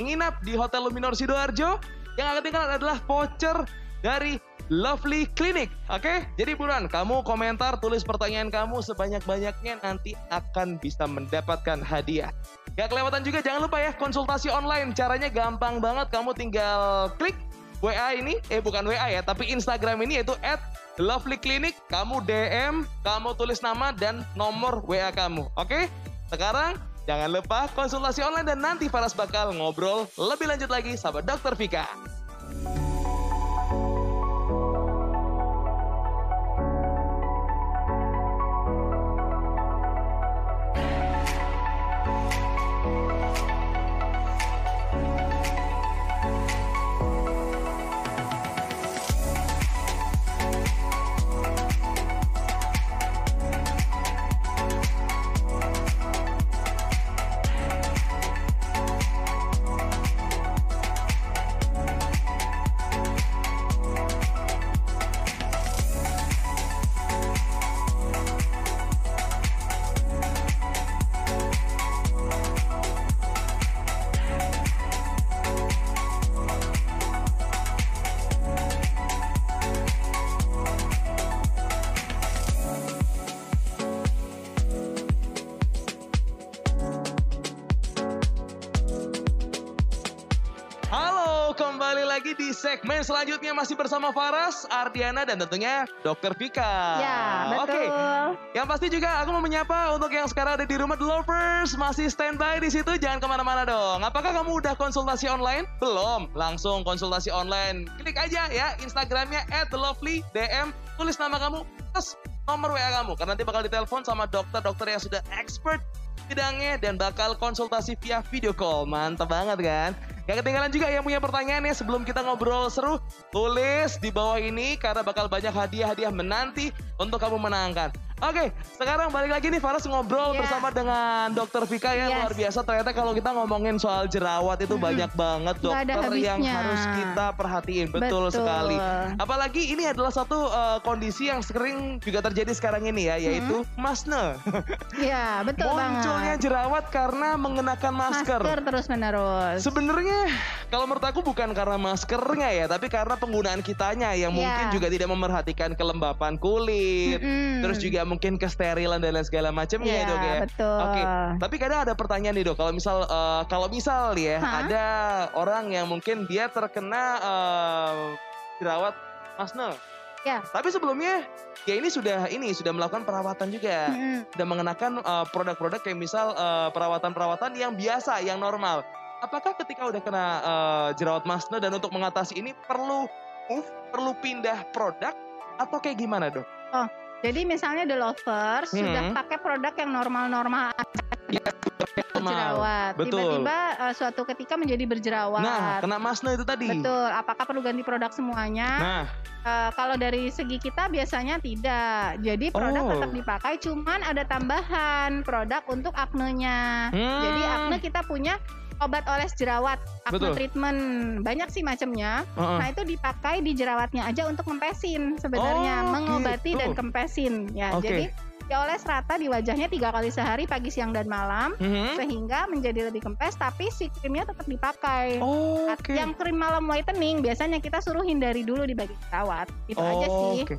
[SPEAKER 1] menginap di Hotel Luminor Sidoarjo. Yang akan tinggal adalah voucher dari Lovely Clinic. Oke, jadi buruan kamu komentar, tulis pertanyaan kamu sebanyak-banyaknya nanti akan bisa mendapatkan hadiah. Gak kelewatan juga jangan lupa ya konsultasi online. Caranya gampang banget. Kamu tinggal klik WA ini, eh bukan WA ya, tapi Instagram ini yaitu at Lovely Clinic. Kamu DM, kamu tulis nama dan nomor WA kamu. Oke? Sekarang jangan lupa konsultasi online dan nanti Faras bakal ngobrol lebih lanjut lagi sama Dokter Vika. Masih bersama Faras, Ardiana dan tentunya Dokter Vika.
[SPEAKER 2] Ya, betul.
[SPEAKER 1] Oke, yang pasti juga aku mau menyapa untuk yang sekarang ada di rumah The Lovers masih standby di situ jangan ke mana-mana dong. Apakah kamu udah konsultasi online? Belum, langsung konsultasi online. Klik aja ya Instagramnya @thelovely DM, tulis nama kamu, plus nomor WA kamu karena nanti bakal ditelepon sama dokter-dokter yang sudah expert bidangnya dan bakal konsultasi via video call. Mantap banget kan? Gak ketinggalan juga yang punya pertanyaan ya sebelum kita ngobrol seru, tulis di bawah ini karena bakal banyak hadiah-hadiah menanti untuk kamu menangkan. Oke, sekarang balik lagi nih Faras ngobrol
[SPEAKER 2] Ya.
[SPEAKER 1] bersama dengan Dokter Vika ya
[SPEAKER 2] Yes.
[SPEAKER 1] luar biasa. Ternyata kalau kita ngomongin soal jerawat itu banyak banget dokter yang harus kita perhatiin. Betul, sekali. Apalagi ini adalah satu eh, kondisi yang sering juga terjadi sekarang ini ya, yaitu masne. [laughs]
[SPEAKER 2] Iya, betul
[SPEAKER 1] Munculnya
[SPEAKER 2] banget.
[SPEAKER 1] jerawat karena mengenakan masker.
[SPEAKER 2] Masker terus menerus.
[SPEAKER 1] Sebenarnya kalau menurut aku bukan karena maskernya ya, tapi karena penggunaan kitanya yang
[SPEAKER 2] Iya.
[SPEAKER 1] mungkin juga tidak memperhatikan kelembapan kulit,
[SPEAKER 2] Mm-mm.
[SPEAKER 1] terus juga mungkin kesterilan dan lain segala macamnya
[SPEAKER 2] Iya,
[SPEAKER 1] ya dok ya.
[SPEAKER 2] betul.
[SPEAKER 1] Oke, tapi kadang ada pertanyaan nih dok, kalau misal eh, kalau misal ya
[SPEAKER 2] Hah?
[SPEAKER 1] ada orang yang mungkin dia terkena eh, jerawat masne.
[SPEAKER 2] Ya.
[SPEAKER 1] Tapi sebelumnya ya ini sudah ini sudah melakukan perawatan juga
[SPEAKER 2] Mm-mm.
[SPEAKER 1] dan mengenakan uh, produk-produk kayak misal uh, perawatan-perawatan yang biasa, yang normal. Apakah ketika udah kena uh, jerawat masne dan untuk mengatasi ini perlu move, perlu pindah produk atau kayak gimana dok?
[SPEAKER 2] Jadi misalnya The Lovers
[SPEAKER 1] Hmm.
[SPEAKER 2] sudah pakai produk yang normal-normal aja
[SPEAKER 1] Ya,
[SPEAKER 2] jerawat. Tiba-tiba uh, suatu ketika menjadi berjerawat.
[SPEAKER 1] Nah, kena masne itu tadi.
[SPEAKER 2] Betul. Apakah perlu ganti produk semuanya?
[SPEAKER 1] Nah,
[SPEAKER 2] uh, kalau dari segi kita biasanya tidak. Jadi produk oh. tetap dipakai, cuman ada tambahan produk untuk aknenya. Hmm. Jadi akne kita punya obat oles jerawat, acne Betul. treatment, banyak sih macamnya. Uh-uh. Nah itu dipakai di jerawatnya aja untuk kempesin sebenarnya, oh, mengobati gitu. dan kempesin. Ya, okay. jadi dioles rata di wajahnya tiga kali sehari pagi siang dan malam mm-hmm. sehingga menjadi lebih kempes tapi si krimnya tetap dipakai.
[SPEAKER 1] Oh, okay.
[SPEAKER 2] Yang krim malam whitening biasanya kita suruh hindari dulu di bagian jerawat. Itu oh, aja sih. Okay.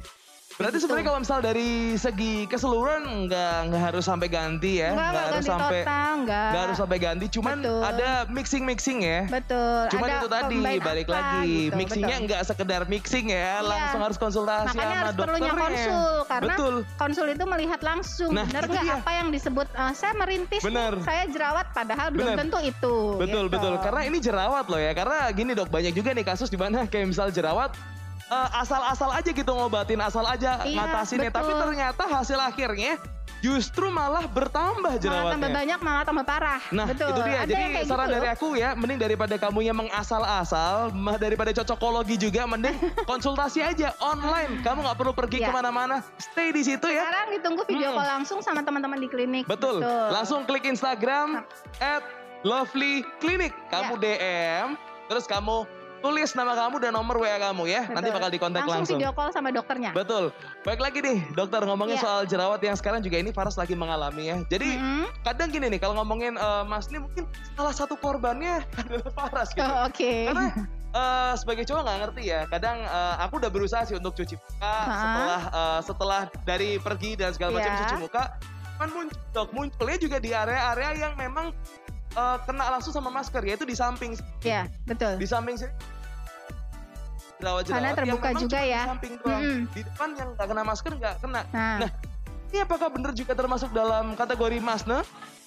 [SPEAKER 1] Berarti gitu. sebenarnya kalau misal dari segi keseluruhan nggak nggak harus sampai ganti ya,
[SPEAKER 2] nggak harus sampai
[SPEAKER 1] nggak harus sampai ganti, cuman betul. ada mixing mixing ya.
[SPEAKER 2] Betul.
[SPEAKER 1] Cuman ada itu tadi balik apa, lagi, gitu, mixingnya nggak sekedar mixing ya, iya. langsung harus konsultasi
[SPEAKER 2] Makanya
[SPEAKER 1] sama
[SPEAKER 2] harus perlunya konsul karena
[SPEAKER 1] betul.
[SPEAKER 2] konsul itu melihat langsung, nah, benar nggak apa yang disebut uh, saya merintis, bener. saya jerawat, padahal bener. belum tentu itu.
[SPEAKER 1] Betul gitu. betul, karena ini jerawat loh ya, karena gini dok banyak juga nih kasus di mana [laughs] kayak misal jerawat uh, asal-asal aja gitu ngobatin, asal aja iya, ngatasinnya. Tapi ternyata hasil akhirnya justru malah bertambah jerawatnya.
[SPEAKER 2] Malah tambah banyak, malah tambah parah.
[SPEAKER 1] Nah, Betul. itu dia. Ada Jadi saran gitu dari aku ya, mending daripada kamu yang mengasal-asal, daripada cocokologi juga, mending [laughs] konsultasi aja online. Kamu nggak perlu pergi ya. ke mana-mana, stay di situ ya.
[SPEAKER 2] Sekarang ditunggu video hmm. call langsung sama teman-teman di klinik.
[SPEAKER 1] Betul. Betul. Langsung klik Instagram at Lovely Clinic. Kamu ya. DM, terus kamu tulis nama kamu dan nomor WA kamu ya. Betul. Nanti bakal dikontak langsung.
[SPEAKER 2] Langsung video call sama dokternya.
[SPEAKER 1] Betul. Baik lagi nih, dokter ngomongin yeah. soal jerawat yang sekarang juga ini Faras lagi mengalami ya. Jadi mm-hmm. kadang gini nih, kalau ngomongin uh, Mas ini mungkin salah satu korbannya [laughs] adalah Faras gitu.
[SPEAKER 2] Oh, Oke. Okay.
[SPEAKER 1] Karena uh, [laughs] sebagai cowok nggak ngerti ya. Kadang uh, aku udah berusaha sih untuk cuci muka uh-huh. setelah uh, setelah dari pergi dan segala macam yeah. cuci muka. Cuman muncul, dok, munculnya juga di area-area yang memang uh, kena langsung sama masker yaitu di samping.
[SPEAKER 2] Iya, betul.
[SPEAKER 1] Di samping sini jerawat-jerawat
[SPEAKER 2] Karena terbuka juga ya.
[SPEAKER 1] Di samping doang. Mm -hmm. Di depan yang nggak kena masker nggak kena. Nah. nah, ini apakah benar juga termasuk dalam kategori masne?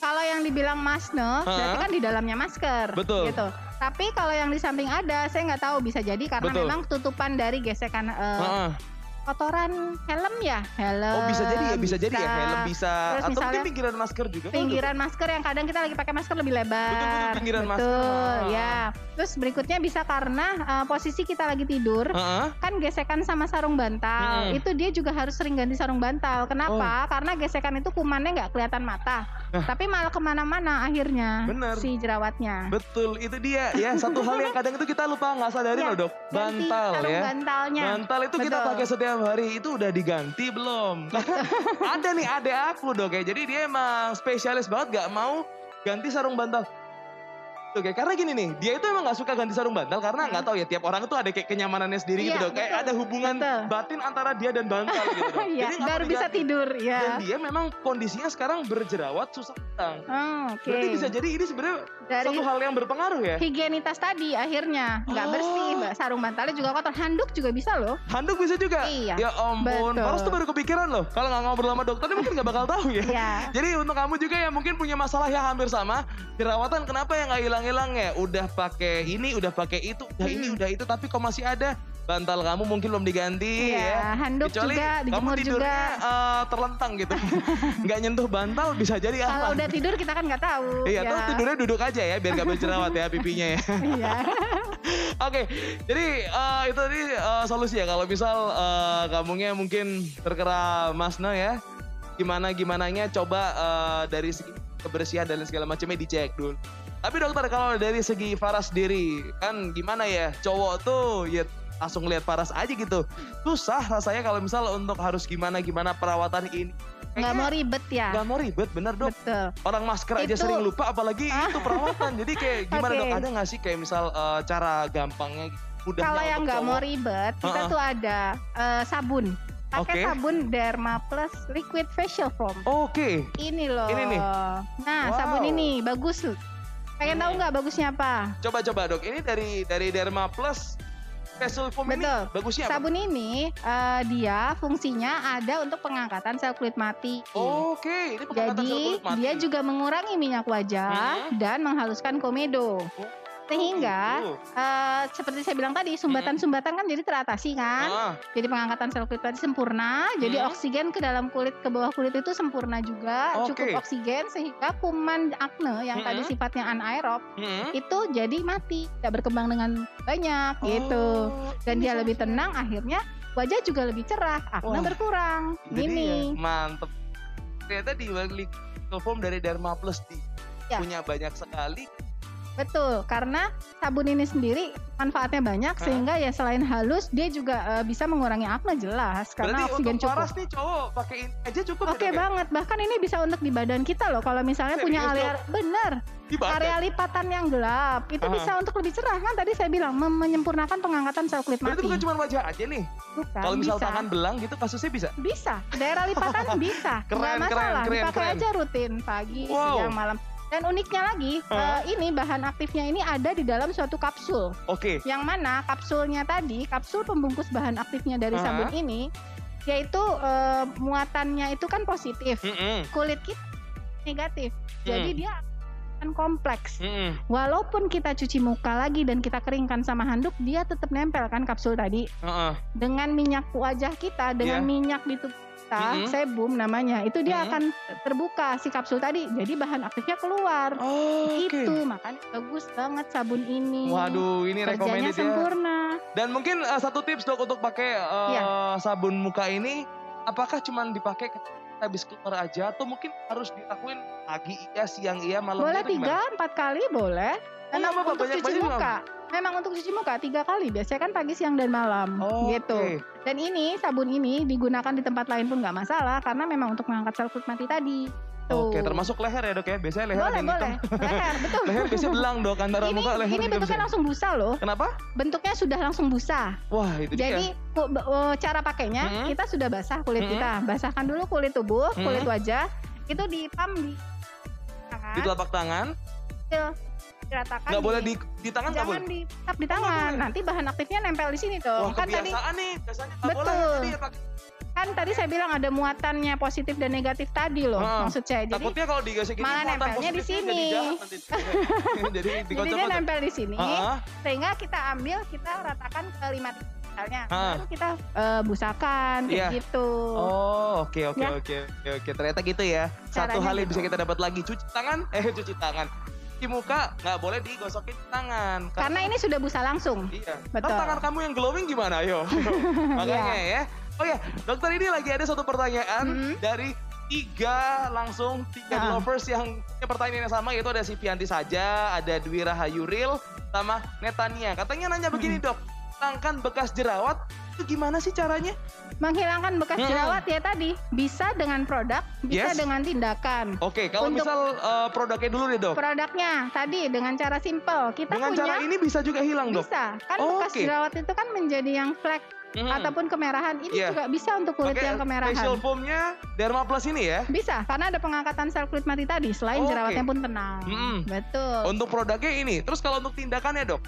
[SPEAKER 2] Kalau yang dibilang masne, uh -huh. berarti kan di dalamnya masker.
[SPEAKER 1] Betul.
[SPEAKER 2] Gitu. Tapi kalau yang di samping ada, saya nggak tahu bisa jadi karena Betul. memang tutupan dari gesekan uh, uh -huh kotoran helm ya? Helm
[SPEAKER 1] oh bisa jadi ya bisa, bisa jadi ya helm bisa. Terus atau mungkin pinggiran masker juga
[SPEAKER 2] pinggiran kan masker yang kadang kita lagi pakai masker lebih lebar.
[SPEAKER 1] Betul betul pinggiran
[SPEAKER 2] betul,
[SPEAKER 1] masker
[SPEAKER 2] ya. Terus berikutnya bisa karena uh, posisi kita lagi tidur uh -huh. kan gesekan sama sarung bantal. Hmm. itu dia juga harus sering ganti sarung bantal. Kenapa? Oh. karena gesekan itu kumannya nggak kelihatan mata uh. tapi malah ke mana-mana akhirnya
[SPEAKER 1] Bener.
[SPEAKER 2] si jerawatnya.
[SPEAKER 1] Betul itu dia. Ya satu hal yang kadang itu kita lupa nggak sadarin ya, loh dok. bantal
[SPEAKER 2] ya.
[SPEAKER 1] bantalnya. Bantal itu betul. kita pakai setiap setiap hari itu udah diganti belum? [laughs] ada nih adek aku dok ya. Jadi dia emang spesialis banget gak mau ganti sarung bantal. Oke, karena gini nih, dia itu emang gak suka ganti sarung bantal karena nggak tahu ya tiap orang itu ada kayak kenyamanannya sendiri gitu iya, dong. Kayak ada hubungan betul. batin antara dia dan bantal gitu dong. [laughs]
[SPEAKER 2] Iya, Jadi baru bisa tidur ya.
[SPEAKER 1] Dan dia memang kondisinya sekarang berjerawat susah tentang.
[SPEAKER 2] Oh. Okay.
[SPEAKER 1] Berarti bisa jadi ini sebenarnya satu hal yang berpengaruh ya.
[SPEAKER 2] Higienitas tadi akhirnya nggak oh. bersih, sarung bantalnya juga kotor. Handuk juga bisa loh.
[SPEAKER 1] Handuk bisa juga.
[SPEAKER 2] Iya.
[SPEAKER 1] Ya ampun, Paras tuh baru kepikiran loh. Kalau nggak ngobrol sama dokternya mungkin nggak bakal tahu ya.
[SPEAKER 2] Iya.
[SPEAKER 1] Jadi untuk kamu juga yang mungkin punya masalah yang hampir sama, jerawatan kenapa yang nggak hilang-hilang ya? Udah udah pakai ini, udah pakai itu, udah hmm. ini, udah itu, tapi kok masih ada bantal kamu mungkin belum diganti
[SPEAKER 2] iya, ya. handuk Kecuali juga,
[SPEAKER 1] kamu tidurnya
[SPEAKER 2] juga.
[SPEAKER 1] Uh, terlentang gitu. [laughs] nggak nyentuh bantal bisa jadi
[SPEAKER 2] apa? Kalau udah tidur kita kan nggak tahu.
[SPEAKER 1] Iya, ya. tuh tidurnya duduk aja ya biar gak berjerawat ya pipinya ya. [laughs]
[SPEAKER 2] Iya. [laughs]
[SPEAKER 1] Oke, okay, jadi uh, itu tadi uh, solusi ya kalau misal uh, kamunya mungkin terkena masna ya. Gimana gimananya coba uh, dari segi kebersihan dan segala macamnya dicek dulu. Tapi dokter kalau dari segi Faras sendiri kan gimana ya cowok tuh ya langsung lihat Faras aja gitu. Susah rasanya kalau misal untuk harus gimana gimana perawatan ini.
[SPEAKER 2] Nggak mau ribet ya?
[SPEAKER 1] Nggak mau ribet, bener dok.
[SPEAKER 2] Betul.
[SPEAKER 1] Orang masker aja itu... sering lupa, apalagi ah. itu perawatan. Jadi kayak [laughs] gimana okay. dok? Ada nggak sih kayak misal uh, cara gampangnya,
[SPEAKER 2] mudahnya Kalau yang nggak mau ribet, kita uh -uh. tuh ada uh, sabun. Pakai okay. sabun Derma Plus Liquid Facial Foam.
[SPEAKER 1] Oke. Okay.
[SPEAKER 2] Ini loh.
[SPEAKER 1] Ini nih.
[SPEAKER 2] Nah, wow. sabun ini bagus Pengen tahu nggak bagusnya apa?
[SPEAKER 1] Coba coba dok, ini dari dari Derma Plus Facial Foam
[SPEAKER 2] Betul.
[SPEAKER 1] ini bagusnya
[SPEAKER 2] apa? Sabun ini uh, dia fungsinya ada untuk pengangkatan sel kulit mati.
[SPEAKER 1] Oh, Oke, okay. ini pengangkatan
[SPEAKER 2] Jadi,
[SPEAKER 1] sel kulit mati.
[SPEAKER 2] dia juga mengurangi minyak wajah hmm. dan menghaluskan komedo. Oh. Sehingga
[SPEAKER 1] gitu.
[SPEAKER 2] uh, seperti saya bilang tadi sumbatan-sumbatan kan jadi teratasi kan.
[SPEAKER 1] Ah,
[SPEAKER 2] Jadi pengangkatan sel kulit tadi sempurna. Jadi
[SPEAKER 1] Hmm.
[SPEAKER 2] oksigen ke dalam kulit ke bawah kulit itu sempurna juga,
[SPEAKER 1] Oke.
[SPEAKER 2] cukup oksigen sehingga kuman akne yang tadi
[SPEAKER 1] Hmm.
[SPEAKER 2] sifatnya anaerob
[SPEAKER 1] mm-mm.
[SPEAKER 2] itu jadi mati, tidak berkembang dengan banyak gitu.
[SPEAKER 1] Oh,
[SPEAKER 2] Dan
[SPEAKER 1] ini
[SPEAKER 2] dia lebih tenang akhirnya wajah juga lebih cerah, akne
[SPEAKER 1] Wah,
[SPEAKER 2] berkurang.
[SPEAKER 1] Jadi
[SPEAKER 2] Ini.
[SPEAKER 1] ya, mantep. Ternyata di balik foam dari Dharma Plus di
[SPEAKER 2] Ya.
[SPEAKER 1] punya banyak sekali.
[SPEAKER 2] Betul, karena sabun ini sendiri manfaatnya banyak
[SPEAKER 1] Hah?
[SPEAKER 2] sehingga ya selain halus dia juga eh, bisa mengurangi akne jelas karena
[SPEAKER 1] Berarti
[SPEAKER 2] oksigen
[SPEAKER 1] untuk
[SPEAKER 2] cukup.
[SPEAKER 1] paras nih cowok pakai ini aja cukup
[SPEAKER 2] Oke
[SPEAKER 1] ya, dok, ya?
[SPEAKER 2] banget, bahkan ini bisa untuk di badan kita loh. Kalau misalnya punya
[SPEAKER 1] Serius,
[SPEAKER 2] area bener, area lipatan yang gelap itu
[SPEAKER 1] Ah.
[SPEAKER 2] bisa untuk lebih cerah kan tadi saya bilang menyempurnakan pengangkatan sel kulit
[SPEAKER 1] Berarti
[SPEAKER 2] mati.
[SPEAKER 1] bukan cuma wajah aja nih.
[SPEAKER 2] Bukan,
[SPEAKER 1] Kalau misal
[SPEAKER 2] bisa.
[SPEAKER 1] tangan belang gitu kasusnya bisa.
[SPEAKER 2] bisa daerah lipatan [laughs] bisa
[SPEAKER 1] Keren,
[SPEAKER 2] nggak
[SPEAKER 1] keren,
[SPEAKER 2] masalah
[SPEAKER 1] keren,
[SPEAKER 2] dipakai
[SPEAKER 1] keren.
[SPEAKER 2] aja rutin pagi
[SPEAKER 1] Wow.
[SPEAKER 2] siang malam dan uniknya lagi eh, ini bahan aktifnya ini ada di dalam suatu kapsul
[SPEAKER 1] Oke.
[SPEAKER 2] yang mana kapsulnya tadi kapsul pembungkus bahan aktifnya dari
[SPEAKER 1] Hah?
[SPEAKER 2] sabun ini yaitu eh, muatannya itu kan positif
[SPEAKER 1] Mm-mm.
[SPEAKER 2] kulit kita negatif jadi
[SPEAKER 1] Hmm.
[SPEAKER 2] dia akan kompleks
[SPEAKER 1] Mm-mm.
[SPEAKER 2] walaupun kita cuci muka lagi dan kita keringkan sama handuk dia tetap nempel kan kapsul tadi
[SPEAKER 1] Heeh.
[SPEAKER 2] dengan minyak wajah kita dengan
[SPEAKER 1] Iya.
[SPEAKER 2] minyak di tubuh kita
[SPEAKER 1] Mm-mm.
[SPEAKER 2] sebum namanya itu dia
[SPEAKER 1] Mm-mm.
[SPEAKER 2] akan terbuka si kapsul tadi jadi bahan aktifnya keluar
[SPEAKER 1] Oh,
[SPEAKER 2] itu makanya bagus banget sabun ini
[SPEAKER 1] Waduh, ini
[SPEAKER 2] kerjanya
[SPEAKER 1] recommended ya.
[SPEAKER 2] sempurna
[SPEAKER 1] Dan mungkin uh, satu tips dok untuk pakai uh,
[SPEAKER 2] Iya.
[SPEAKER 1] sabun muka ini, apakah cuman dipakai ketika habis keluar aja atau mungkin harus dilakuin pagi iya, siang iya, malam
[SPEAKER 2] boleh tiga
[SPEAKER 1] gimana?
[SPEAKER 2] empat kali boleh.
[SPEAKER 1] Oh,
[SPEAKER 2] memang
[SPEAKER 1] nggak apa-apa,
[SPEAKER 2] untuk cuci
[SPEAKER 1] banyak-banyak
[SPEAKER 2] muka. memang untuk cuci muka tiga kali. Biasanya kan pagi siang dan malam.
[SPEAKER 1] Oh,
[SPEAKER 2] gitu.
[SPEAKER 1] oke.
[SPEAKER 2] dan ini sabun ini digunakan di tempat lain pun nggak masalah karena memang untuk mengangkat sel kulit mati tadi Tuh.
[SPEAKER 1] Oke, termasuk leher ya dok ya. Biasanya leher
[SPEAKER 2] boleh
[SPEAKER 1] yang
[SPEAKER 2] boleh
[SPEAKER 1] hitam.
[SPEAKER 2] leher betul
[SPEAKER 1] Leher biasanya belang dok antara
[SPEAKER 2] ini,
[SPEAKER 1] muka leher
[SPEAKER 2] ini bentuknya
[SPEAKER 1] bisa.
[SPEAKER 2] langsung busa loh
[SPEAKER 1] Kenapa?
[SPEAKER 2] bentuknya sudah langsung busa
[SPEAKER 1] Wah itu
[SPEAKER 2] jadi
[SPEAKER 1] dia.
[SPEAKER 2] be- oh, cara pakainya
[SPEAKER 1] Mm-mm.
[SPEAKER 2] kita sudah basah kulit
[SPEAKER 1] Mm-mm.
[SPEAKER 2] kita basahkan dulu kulit tubuh
[SPEAKER 1] Mm-mm.
[SPEAKER 2] kulit wajah itu di pam di tangan
[SPEAKER 1] Di telapak tangan,
[SPEAKER 2] diratakan
[SPEAKER 1] nggak
[SPEAKER 2] di-
[SPEAKER 1] boleh di, di tangan nggak
[SPEAKER 2] jangan
[SPEAKER 1] boleh.
[SPEAKER 2] di tap di tangan
[SPEAKER 1] boleh.
[SPEAKER 2] nanti bahan aktifnya nempel di sini
[SPEAKER 1] Wah
[SPEAKER 2] dong kan tadi
[SPEAKER 1] nih, biasanya boleh.
[SPEAKER 2] Betul.
[SPEAKER 1] Jadi ya pakai
[SPEAKER 2] kan tadi saya bilang ada muatannya positif dan negatif tadi loh
[SPEAKER 1] Ah,
[SPEAKER 2] maksud saya jadi
[SPEAKER 1] Takutnya kalau digesek gini
[SPEAKER 2] malah nempelnya di sini. [laughs] [laughs]
[SPEAKER 1] Jadi jadi
[SPEAKER 2] jadi dia nempel di sini
[SPEAKER 1] Heeh.
[SPEAKER 2] sehingga kita ambil kita ratakan ke lima misalnya
[SPEAKER 1] Ah.
[SPEAKER 2] baru kita eh, busakan kayak
[SPEAKER 1] Iya.
[SPEAKER 2] gitu
[SPEAKER 1] Oh, oke oke
[SPEAKER 2] Ya.
[SPEAKER 1] oke oke oke. Ternyata gitu ya. Satu
[SPEAKER 2] Caranya
[SPEAKER 1] hal yang
[SPEAKER 2] gitu.
[SPEAKER 1] bisa kita dapat lagi cuci tangan, [laughs] eh cuci tangan. Cuci muka nggak boleh digosokin tangan.
[SPEAKER 2] karena ini sudah busa langsung
[SPEAKER 1] Iya.
[SPEAKER 2] Betul.
[SPEAKER 1] Ntar tangan kamu yang glowing gimana? Ayo. Makanya ya. Oh ya, dokter ini lagi ada satu pertanyaan
[SPEAKER 2] Mhm.
[SPEAKER 1] dari tiga langsung tiga
[SPEAKER 2] Ah.
[SPEAKER 1] lovers yang punya pertanyaan yang sama yaitu ada si Pianti saja, ada Dwi Rahayuril, sama Netania. Katanya nanya begini dok, hilangkan bekas jerawat itu gimana sih caranya?
[SPEAKER 2] menghilangkan bekas
[SPEAKER 1] Hmm.
[SPEAKER 2] jerawat ya tadi bisa dengan produk bisa
[SPEAKER 1] Yes.
[SPEAKER 2] dengan tindakan
[SPEAKER 1] Oke, kalau
[SPEAKER 2] Untuk-
[SPEAKER 1] misal eh, produknya dulu deh dok.
[SPEAKER 2] produknya tadi dengan cara simple kita
[SPEAKER 1] Dengan
[SPEAKER 2] punya
[SPEAKER 1] cara ini bisa juga hilang dok.
[SPEAKER 2] bisa kan
[SPEAKER 1] Oh,
[SPEAKER 2] bekas
[SPEAKER 1] oke.
[SPEAKER 2] jerawat itu kan menjadi yang flek
[SPEAKER 1] Mhm.
[SPEAKER 2] ataupun kemerahan ini
[SPEAKER 1] Iya.
[SPEAKER 2] juga bisa untuk kulit
[SPEAKER 1] Pakai
[SPEAKER 2] yang kemerahan
[SPEAKER 1] facial foamnya Derma Plus ini ya.
[SPEAKER 2] bisa karena ada pengangkatan sel kulit mati tadi selain
[SPEAKER 1] Oke.
[SPEAKER 2] jerawatnya pun tenang
[SPEAKER 1] Mm-mm.
[SPEAKER 2] betul
[SPEAKER 1] Untuk produknya ini. Terus kalau untuk tindakannya dok?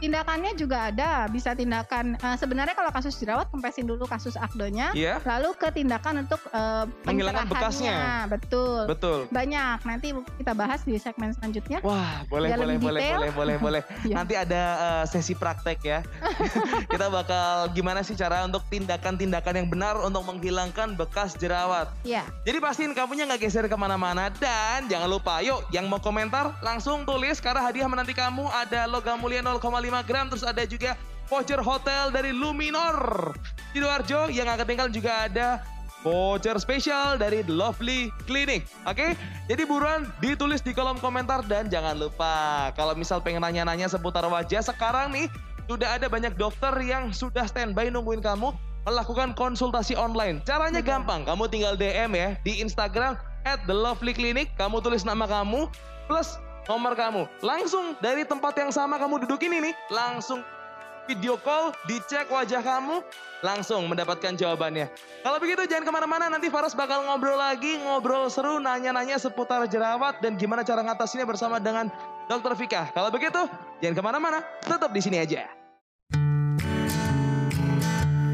[SPEAKER 2] Tindakannya juga ada bisa tindakan eh, sebenarnya kalau kasus jerawat kempesin dulu kasus akdonya
[SPEAKER 1] Iya.
[SPEAKER 2] lalu ke tindakan untuk eh,
[SPEAKER 1] Menghilangkan
[SPEAKER 2] pencerahannya. betul
[SPEAKER 1] Betul.
[SPEAKER 2] banyak nanti kita bahas di segmen selanjutnya
[SPEAKER 1] Wah, boleh, boleh, boleh, boleh, boleh, [laughs] boleh.
[SPEAKER 2] Iya.
[SPEAKER 1] Nanti ada eh, sesi praktek ya. [laughs] Kita bakal gimana sih cara untuk tindakan-tindakan yang benar untuk menghilangkan bekas jerawat.
[SPEAKER 2] ya
[SPEAKER 1] Jadi pastiin kamunya nggak geser ke mana-mana dan jangan lupa, yuk yang mau komentar langsung tulis karena hadiah menanti kamu ada logam mulia 0,5 gram terus ada juga voucher hotel dari Luminor Sidoarjo yang akan tinggal juga ada voucher spesial dari The Lovely Clinic. Oke, jadi buruan ditulis di kolom komentar dan jangan lupa kalau misal pengen nanya-nanya seputar wajah sekarang nih sudah ada banyak dokter yang sudah standby nungguin kamu melakukan konsultasi online. Caranya gampang, kamu tinggal DM ya di Instagram at The Lovely Clinic, kamu tulis nama kamu plus nomor kamu. Langsung dari tempat yang sama kamu duduk ini nih, langsung video call, dicek wajah kamu, langsung mendapatkan jawabannya. Kalau begitu jangan ke mana-mana, nanti Faras bakal ngobrol lagi, ngobrol seru, nanya-nanya seputar jerawat dan gimana cara ngatasinnya bersama dengan Dokter Vika. Kalau begitu, jangan ke mana-mana, tetap di sini aja.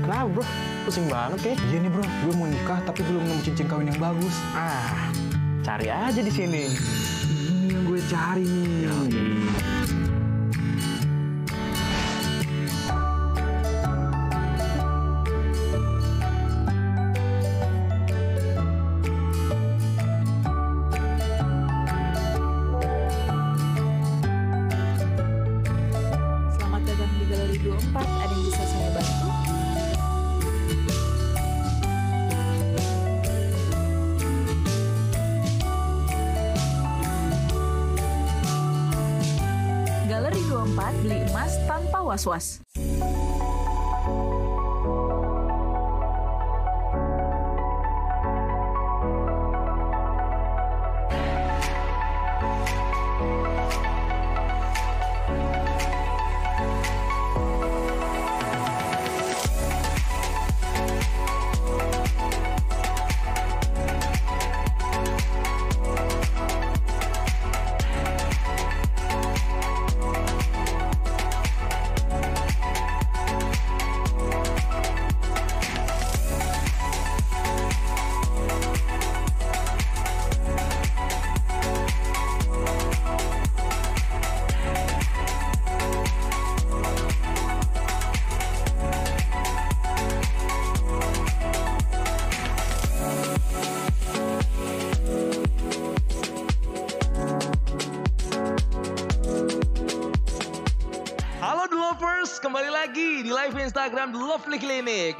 [SPEAKER 3] Kenapa bro? Pusing banget kayak. Iya nih bro, gue mau nikah tapi belum nemu cincin kawin yang bagus.
[SPEAKER 4] Ah, cari aja di sini.
[SPEAKER 3] Yang gue cari nih.
[SPEAKER 5] Galeri 24, beli emas tanpa was-was.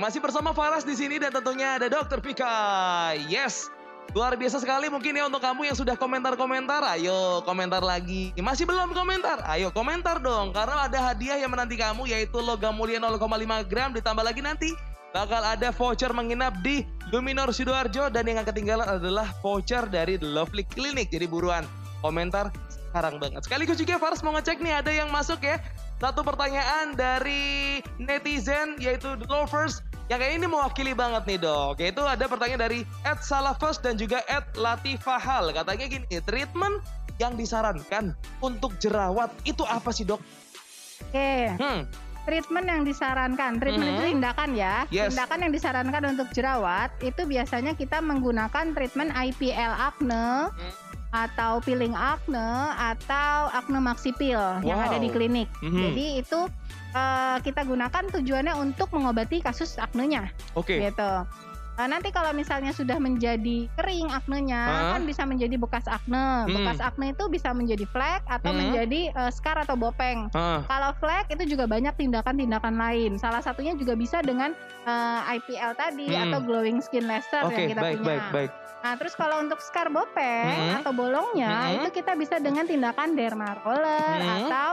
[SPEAKER 1] Masih bersama Faras di sini dan tentunya ada Dr. Pika. Yes, luar biasa sekali mungkin ya untuk kamu yang sudah komentar-komentar. Ayo komentar lagi. Masih belum komentar? Ayo komentar dong. Karena ada hadiah yang menanti kamu yaitu logam mulia 0,5 gram ditambah lagi nanti bakal ada voucher menginap di Luminor Sidoarjo dan yang ketinggalan adalah voucher dari The Lovely Clinic. Jadi buruan komentar sekarang banget. Sekaligus juga Faras mau ngecek nih ada yang masuk ya. Satu pertanyaan dari netizen yaitu The Lovers yang kayak ini mewakili banget nih dok. Yaitu ada pertanyaan dari Ed Salafus dan juga Ed Latifahal. Katanya gini, treatment yang disarankan untuk jerawat itu apa sih dok?
[SPEAKER 2] Oke.
[SPEAKER 1] Hmm,
[SPEAKER 2] treatment yang disarankan, treatment
[SPEAKER 1] Mhm.
[SPEAKER 2] itu tindakan ya.
[SPEAKER 1] Yes.
[SPEAKER 2] Tindakan yang disarankan untuk jerawat itu biasanya kita menggunakan treatment IPL acne
[SPEAKER 1] Hmm.
[SPEAKER 2] atau peeling acne atau acne maxi peel yang ada di
[SPEAKER 1] Wow.
[SPEAKER 2] klinik.
[SPEAKER 1] Mhm.
[SPEAKER 2] Jadi itu eh, kita gunakan tujuannya untuk mengobati kasus acne-nya
[SPEAKER 1] oke.
[SPEAKER 2] gitu. Eh, nanti kalau misalnya sudah menjadi kering aknenya,
[SPEAKER 1] Hah?
[SPEAKER 2] kan bisa menjadi bekas akne.
[SPEAKER 1] Hmm.
[SPEAKER 2] Bekas akne itu bisa menjadi flek atau
[SPEAKER 1] Hmm.
[SPEAKER 2] menjadi eh, scar atau bopeng.
[SPEAKER 1] Hah,
[SPEAKER 2] Kalau flek itu juga banyak tindakan-tindakan lain. Salah satunya juga bisa dengan eh, IPL tadi
[SPEAKER 1] Hmm.
[SPEAKER 2] atau glowing skin laser
[SPEAKER 1] Oke,
[SPEAKER 2] yang kita
[SPEAKER 1] baik,
[SPEAKER 2] punya.
[SPEAKER 1] baik, baik.
[SPEAKER 2] Nah, terus kalau untuk scar bopeng
[SPEAKER 1] Hmm.
[SPEAKER 2] atau bolongnya
[SPEAKER 1] Hmm.
[SPEAKER 2] itu kita bisa dengan tindakan derma roller
[SPEAKER 1] Hmm.
[SPEAKER 2] atau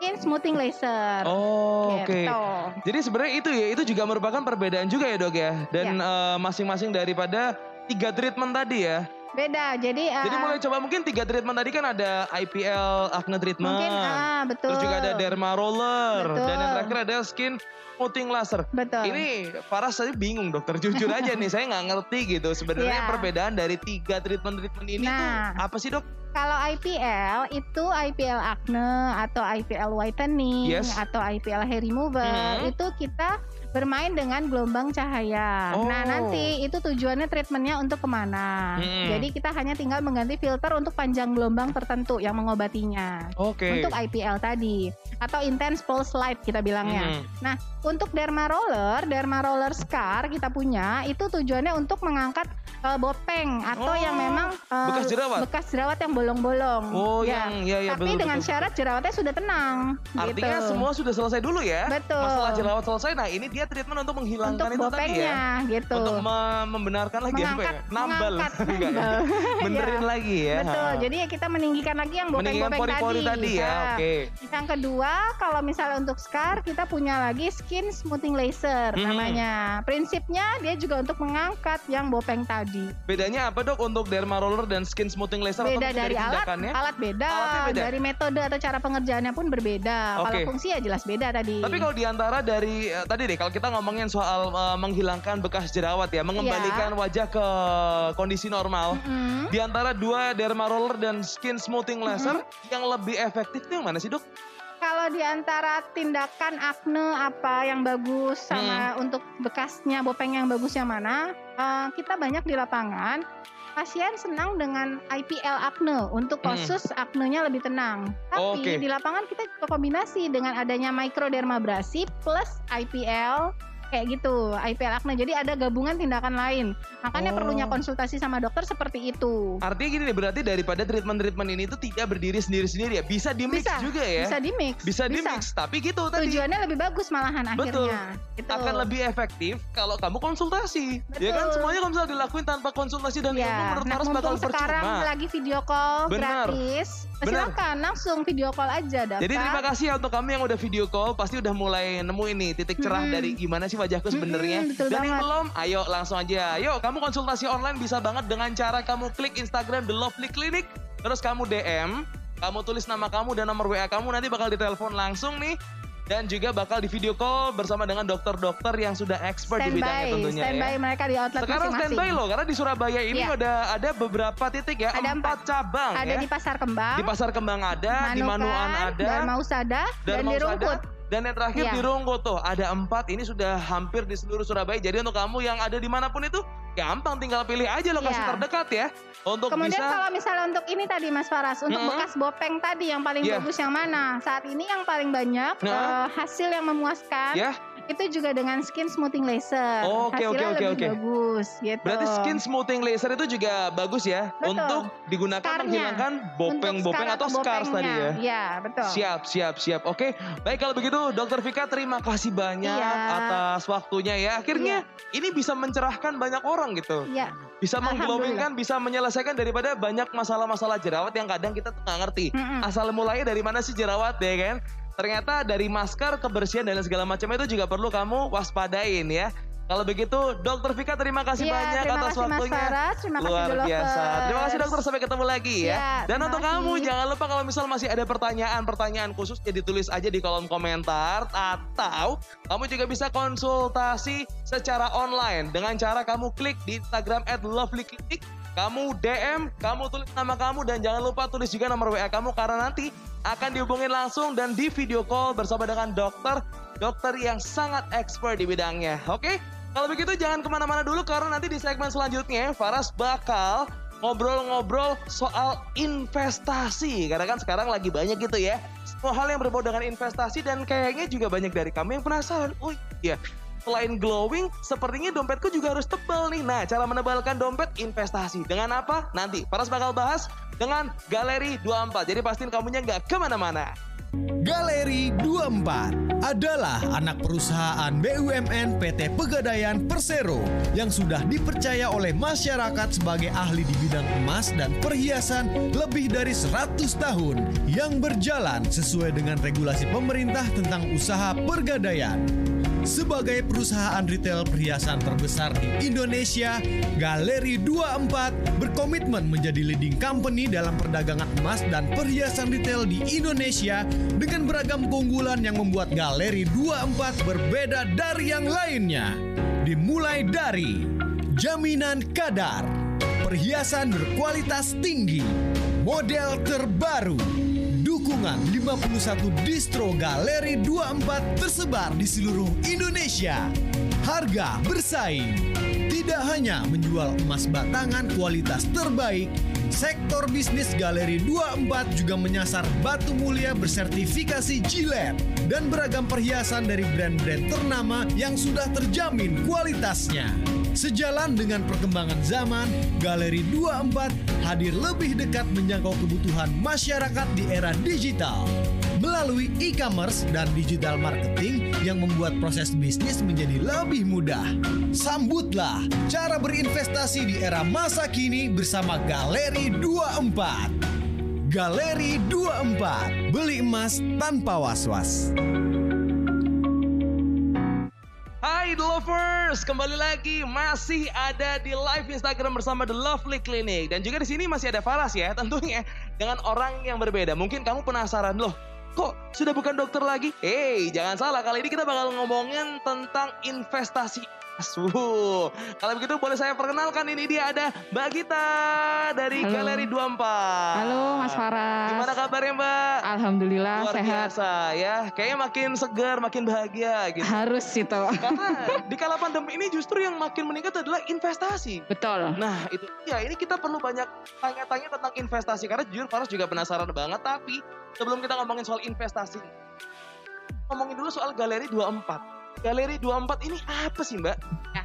[SPEAKER 2] skin smoothing laser.
[SPEAKER 1] Oh, oke.
[SPEAKER 2] Gitu.
[SPEAKER 1] Jadi sebenarnya itu ya, itu juga merupakan perbedaan juga ya dok ya. Dan
[SPEAKER 2] Iya.
[SPEAKER 1] eh, masing-masing daripada tiga treatment tadi ya.
[SPEAKER 2] Beda. Jadi, eh,
[SPEAKER 1] Jadi mulai coba mungkin tiga treatment tadi kan ada IPL acne treatment.
[SPEAKER 2] mungkin ah betul.
[SPEAKER 1] Terus juga ada derma roller
[SPEAKER 2] Betul.
[SPEAKER 1] dan yang terakhir ada skin smoothing laser.
[SPEAKER 2] Betul.
[SPEAKER 1] Ini Faras saya bingung dokter jujur aja nih [laughs] saya nggak ngerti gitu sebenarnya
[SPEAKER 2] Iya.
[SPEAKER 1] perbedaan dari tiga treatment treatment ini
[SPEAKER 2] Nah.
[SPEAKER 1] tuh apa sih dok?
[SPEAKER 2] Kalau IPL itu IPL acne atau IPL whitening
[SPEAKER 1] Yes.
[SPEAKER 2] atau IPL hair remover
[SPEAKER 1] Hmm.
[SPEAKER 2] itu kita bermain dengan gelombang cahaya.
[SPEAKER 1] Oh.
[SPEAKER 2] Nah nanti itu tujuannya treatmentnya untuk ke mana?
[SPEAKER 1] Hmm.
[SPEAKER 2] Jadi kita hanya tinggal mengganti filter untuk panjang gelombang tertentu yang mengobatinya.
[SPEAKER 1] Oke.
[SPEAKER 2] Untuk IPL tadi atau intense pulse light kita bilangnya.
[SPEAKER 1] Hmm.
[SPEAKER 2] Nah, untuk derma roller, derma roller scar kita punya itu tujuannya untuk mengangkat eh, bopeng atau
[SPEAKER 1] Oh,
[SPEAKER 2] yang memang eh,
[SPEAKER 1] bekas jerawat?
[SPEAKER 2] bekas jerawat yang bolong-bolong.
[SPEAKER 1] Oh
[SPEAKER 2] Ya.
[SPEAKER 1] yang ya ya
[SPEAKER 2] Tapi
[SPEAKER 1] betul,
[SPEAKER 2] dengan
[SPEAKER 1] betul,
[SPEAKER 2] syarat jerawatnya sudah tenang.
[SPEAKER 1] Artinya
[SPEAKER 2] gitu.
[SPEAKER 1] semua sudah selesai dulu ya.
[SPEAKER 2] Betul.
[SPEAKER 1] Masalah jerawat selesai. Nah ini dia treatment untuk menghilangkan
[SPEAKER 2] untuk
[SPEAKER 1] itu tadi ya.
[SPEAKER 2] gitu.
[SPEAKER 1] Untuk me- membenarkan lagi apa ya?
[SPEAKER 2] Mengangkat,
[SPEAKER 1] Nambal.
[SPEAKER 2] mengangkat. [laughs]
[SPEAKER 1] Enggak ya? Benerin
[SPEAKER 2] Ya.
[SPEAKER 1] lagi ya.
[SPEAKER 2] Betul. Jadi ya kita meninggikan lagi yang bopeng-bopeng
[SPEAKER 1] pori-pori tadi, ya.
[SPEAKER 2] Nah,
[SPEAKER 1] Oke.
[SPEAKER 2] Yang kedua, kalau misalnya untuk scar, kita punya lagi skin smoothing laser
[SPEAKER 1] Mhm.
[SPEAKER 2] namanya. Prinsipnya dia juga untuk mengangkat yang bopeng tadi.
[SPEAKER 1] Bedanya apa dok untuk derma roller dan skin smoothing laser atau
[SPEAKER 2] Beda
[SPEAKER 1] mungkin
[SPEAKER 2] dari alat, alat beda,
[SPEAKER 1] Alatnya beda?
[SPEAKER 2] dari metode atau cara pengerjaannya pun berbeda. Kalau
[SPEAKER 1] Oke.
[SPEAKER 2] fungsi ya jelas beda tadi.
[SPEAKER 1] Tapi kalau di antara dari eh, tadi deh kalau kita ngomongin soal eh, menghilangkan bekas jerawat ya, mengembalikan wajah ke kondisi normal.
[SPEAKER 2] Mm-mm.
[SPEAKER 1] Di antara dua derma roller dan skin smoothing laser yang lebih efektif itu yang mana sih dok?
[SPEAKER 2] Kalau di antara tindakan acne apa yang bagus sama
[SPEAKER 1] Hmm.
[SPEAKER 2] untuk bekasnya bopeng yang bagus yang mana, eh, kita banyak di lapangan pasien senang dengan IPL acne untuk
[SPEAKER 1] Hmm.
[SPEAKER 2] kasus acne-nya lebih tenang. Tapi
[SPEAKER 1] Oke.
[SPEAKER 2] di lapangan kita juga kombinasi dengan adanya microdermabrasi plus IPL kayak gitu IPL acne. Jadi ada gabungan tindakan lain. Makanya
[SPEAKER 1] Oh.
[SPEAKER 2] perlunya konsultasi sama dokter seperti itu.
[SPEAKER 1] Artinya gini berarti daripada treatment-treatment ini tuh tidak berdiri sendiri-sendiri ya. Bisa di mix
[SPEAKER 2] Bisa,
[SPEAKER 1] juga ya.
[SPEAKER 2] Bisa di mix.
[SPEAKER 1] Bisa di mix, tapi gitu tadi.
[SPEAKER 2] Tujuannya lebih bagus malahan
[SPEAKER 1] Betul.
[SPEAKER 2] akhirnya. Gitu.
[SPEAKER 1] akan lebih efektif kalau kamu konsultasi. Ya kan
[SPEAKER 2] Betul.
[SPEAKER 1] semuanya kalau misalnya dilakuin tanpa konsultasi dan
[SPEAKER 2] Ya,
[SPEAKER 1] menurut
[SPEAKER 2] nah
[SPEAKER 1] bakal
[SPEAKER 2] mumpung sekarang
[SPEAKER 1] percuma.
[SPEAKER 2] lagi video call
[SPEAKER 1] Benar.
[SPEAKER 2] gratis,
[SPEAKER 1] Benar.
[SPEAKER 2] silakan langsung video call aja daftar.
[SPEAKER 1] Jadi terima kasih ya untuk kamu yang udah video call, pasti udah mulai nemu ini titik cerah
[SPEAKER 2] Mm-mm.
[SPEAKER 1] dari gimana sih wajahku sebenarnya.
[SPEAKER 2] Mm-mm, betul
[SPEAKER 1] Dan yang belum, ayo langsung aja. Yuk, kamu konsultasi online bisa banget dengan cara kamu klik Instagram The Lovely Clinic, terus kamu DM, kamu tulis nama kamu dan nomor WA kamu nanti bakal ditelepon langsung nih. Dan juga bakal di video call bersama dengan dokter-dokter yang sudah expert di bidangnya
[SPEAKER 2] standby,
[SPEAKER 1] tentunya
[SPEAKER 2] standby
[SPEAKER 1] ya.
[SPEAKER 2] mereka di outlet
[SPEAKER 1] Sekarang standby loh, karena di Surabaya ini
[SPEAKER 2] Iya.
[SPEAKER 1] ada ada beberapa titik ya,
[SPEAKER 2] Ada
[SPEAKER 1] empat cabang
[SPEAKER 2] Ada
[SPEAKER 1] ya.
[SPEAKER 2] di Pasar Kembang,
[SPEAKER 1] Di Pasar Kembang ada, di Manuan ada,
[SPEAKER 2] Dharma Usada, dan di Rungkut.
[SPEAKER 1] Dan yang terakhir
[SPEAKER 2] Iya.
[SPEAKER 1] di Ronggo tuh ada empat. Ini sudah hampir di seluruh Surabaya. Jadi untuk kamu yang ada di mana pun itu gampang tinggal pilih aja lokasi
[SPEAKER 2] Iya.
[SPEAKER 1] terdekat ya untuk
[SPEAKER 2] Kemudian
[SPEAKER 1] bisa.
[SPEAKER 2] kalau misalnya untuk ini tadi Mas Faras, untuk
[SPEAKER 1] Mm-mm.
[SPEAKER 2] bekas bopeng tadi yang paling
[SPEAKER 1] Iya.
[SPEAKER 2] bagus yang mana? Saat ini yang paling banyak
[SPEAKER 1] Nah.
[SPEAKER 2] eh, hasil yang memuaskan
[SPEAKER 1] Ya,
[SPEAKER 2] itu juga dengan skin smoothing laser.
[SPEAKER 1] Oke, oke,
[SPEAKER 2] Hasilnya
[SPEAKER 1] oke,
[SPEAKER 2] lebih
[SPEAKER 1] oke.
[SPEAKER 2] bagus gitu.
[SPEAKER 1] berarti skin smoothing laser itu juga bagus ya
[SPEAKER 2] Betul.
[SPEAKER 1] untuk digunakan
[SPEAKER 2] Scarnya.
[SPEAKER 1] menghilangkan bopeng-bopeng atau scars tadi ya.
[SPEAKER 2] Iya, betul.
[SPEAKER 1] Siap, siap, siap. Oke, baik kalau begitu Dokter Vika terima kasih banyak
[SPEAKER 2] Iya.
[SPEAKER 1] atas waktunya ya. Akhirnya ini bisa mencerahkan banyak orang gitu.
[SPEAKER 2] Iya,
[SPEAKER 1] Bisa mengglowingkan, bisa menyelesaikan daripada banyak masalah-masalah jerawat yang kadang kita tuh nggak ngerti.
[SPEAKER 2] Mm-mm.
[SPEAKER 1] Asal mulainya dari mana sih jerawat ya kan? Ternyata dari masker, kebersihan dan segala macam itu juga perlu kamu waspadain ya. Kalau begitu, Dokter Vika terima kasih
[SPEAKER 2] Iya,
[SPEAKER 1] banyak
[SPEAKER 2] terima
[SPEAKER 1] atas
[SPEAKER 2] kasih Mas
[SPEAKER 1] waktunya.
[SPEAKER 2] Faras, terima kasih
[SPEAKER 1] Luar biasa. Terima kasih dokter, sampai ketemu lagi ya.
[SPEAKER 2] Iya,
[SPEAKER 1] Dan untuk
[SPEAKER 2] kasih.
[SPEAKER 1] kamu jangan lupa kalau misal masih ada pertanyaan-pertanyaan khusus ya ditulis aja di kolom komentar atau kamu juga bisa konsultasi secara online dengan cara kamu klik di Instagram @lovelyclinic, kamu DM, kamu tulis nama kamu dan jangan lupa tulis juga nomor WA kamu karena nanti akan dihubungin langsung dan di video call bersama dengan dokter dokter yang sangat expert di bidangnya. Oke? Kalau begitu jangan ke mana-mana dulu karena nanti di segmen selanjutnya Faras bakal ngobrol-ngobrol soal investasi. Karena kan sekarang lagi banyak gitu ya. Semua hal yang berbau dengan investasi dan kayaknya juga banyak dari kami yang penasaran. Oh iya, selain glowing, sepertinya dompetku juga harus tebal nih. Nah, cara menebalkan dompet investasi. Dengan apa? Nanti Faras bakal bahas dengan Galeri 24. Jadi pastiin kamunya nggak ke mana-mana.
[SPEAKER 6] Galeri 24 adalah anak perusahaan BUMN PT Pegadaian Persero yang sudah dipercaya oleh masyarakat sebagai ahli di bidang emas dan perhiasan lebih dari 100 tahun yang berjalan sesuai dengan regulasi pemerintah tentang usaha pergadaian. Sebagai perusahaan retail perhiasan terbesar di Indonesia, Galeri 24 berkomitmen menjadi leading company dalam perdagangan emas dan perhiasan retail di Indonesia dengan beragam keunggulan yang membuat Galeri 24 berbeda dari yang lainnya. Dimulai dari jaminan kadar, perhiasan berkualitas tinggi, model terbaru, dukungan 51 distro Galeri 24 tersebar di seluruh Indonesia. Harga bersaing. Tidak hanya menjual emas batangan kualitas terbaik, sektor bisnis Galeri 24 juga menyasar batu mulia bersertifikasi Gillette dan beragam perhiasan dari brand-brand ternama yang sudah terjamin kualitasnya. Sejalan dengan perkembangan zaman, Galeri 24 hadir lebih dekat menjangkau kebutuhan masyarakat di era digital melalui e-commerce dan digital marketing yang membuat proses bisnis menjadi lebih mudah. Sambutlah cara berinvestasi di era masa kini bersama Galeri 24. Galeri 24, beli emas tanpa was-was.
[SPEAKER 1] Hai The Lovers, kembali lagi masih ada di live Instagram bersama The Lovely Clinic dan juga di sini masih ada Faras ya, tentunya dengan orang yang berbeda. Mungkin kamu penasaran loh, kok sudah bukan dokter lagi? Hey, jangan salah kali ini kita bakal ngomongin tentang investasi. Wuh, kalau begitu boleh saya perkenalkan ini dia ada Mbak Gita dari
[SPEAKER 7] Halo.
[SPEAKER 1] Galeri 24.
[SPEAKER 7] Halo Mas Faras.
[SPEAKER 1] Gimana kabarnya Mbak?
[SPEAKER 7] Alhamdulillah
[SPEAKER 1] Luar
[SPEAKER 7] sehat.
[SPEAKER 1] biasa ya, kayaknya makin segar, makin bahagia gitu.
[SPEAKER 7] Harus itu.
[SPEAKER 1] Karena [laughs] di kala pandemi ini justru yang makin meningkat adalah investasi.
[SPEAKER 7] Betul.
[SPEAKER 1] Nah itu ya ini kita perlu banyak tanya-tanya tentang investasi karena jujur Faras juga penasaran banget. Tapi sebelum kita ngomongin soal investasi, ngomongin dulu soal Galeri 24. Galeri 24 ini apa sih Mbak?
[SPEAKER 7] Ya.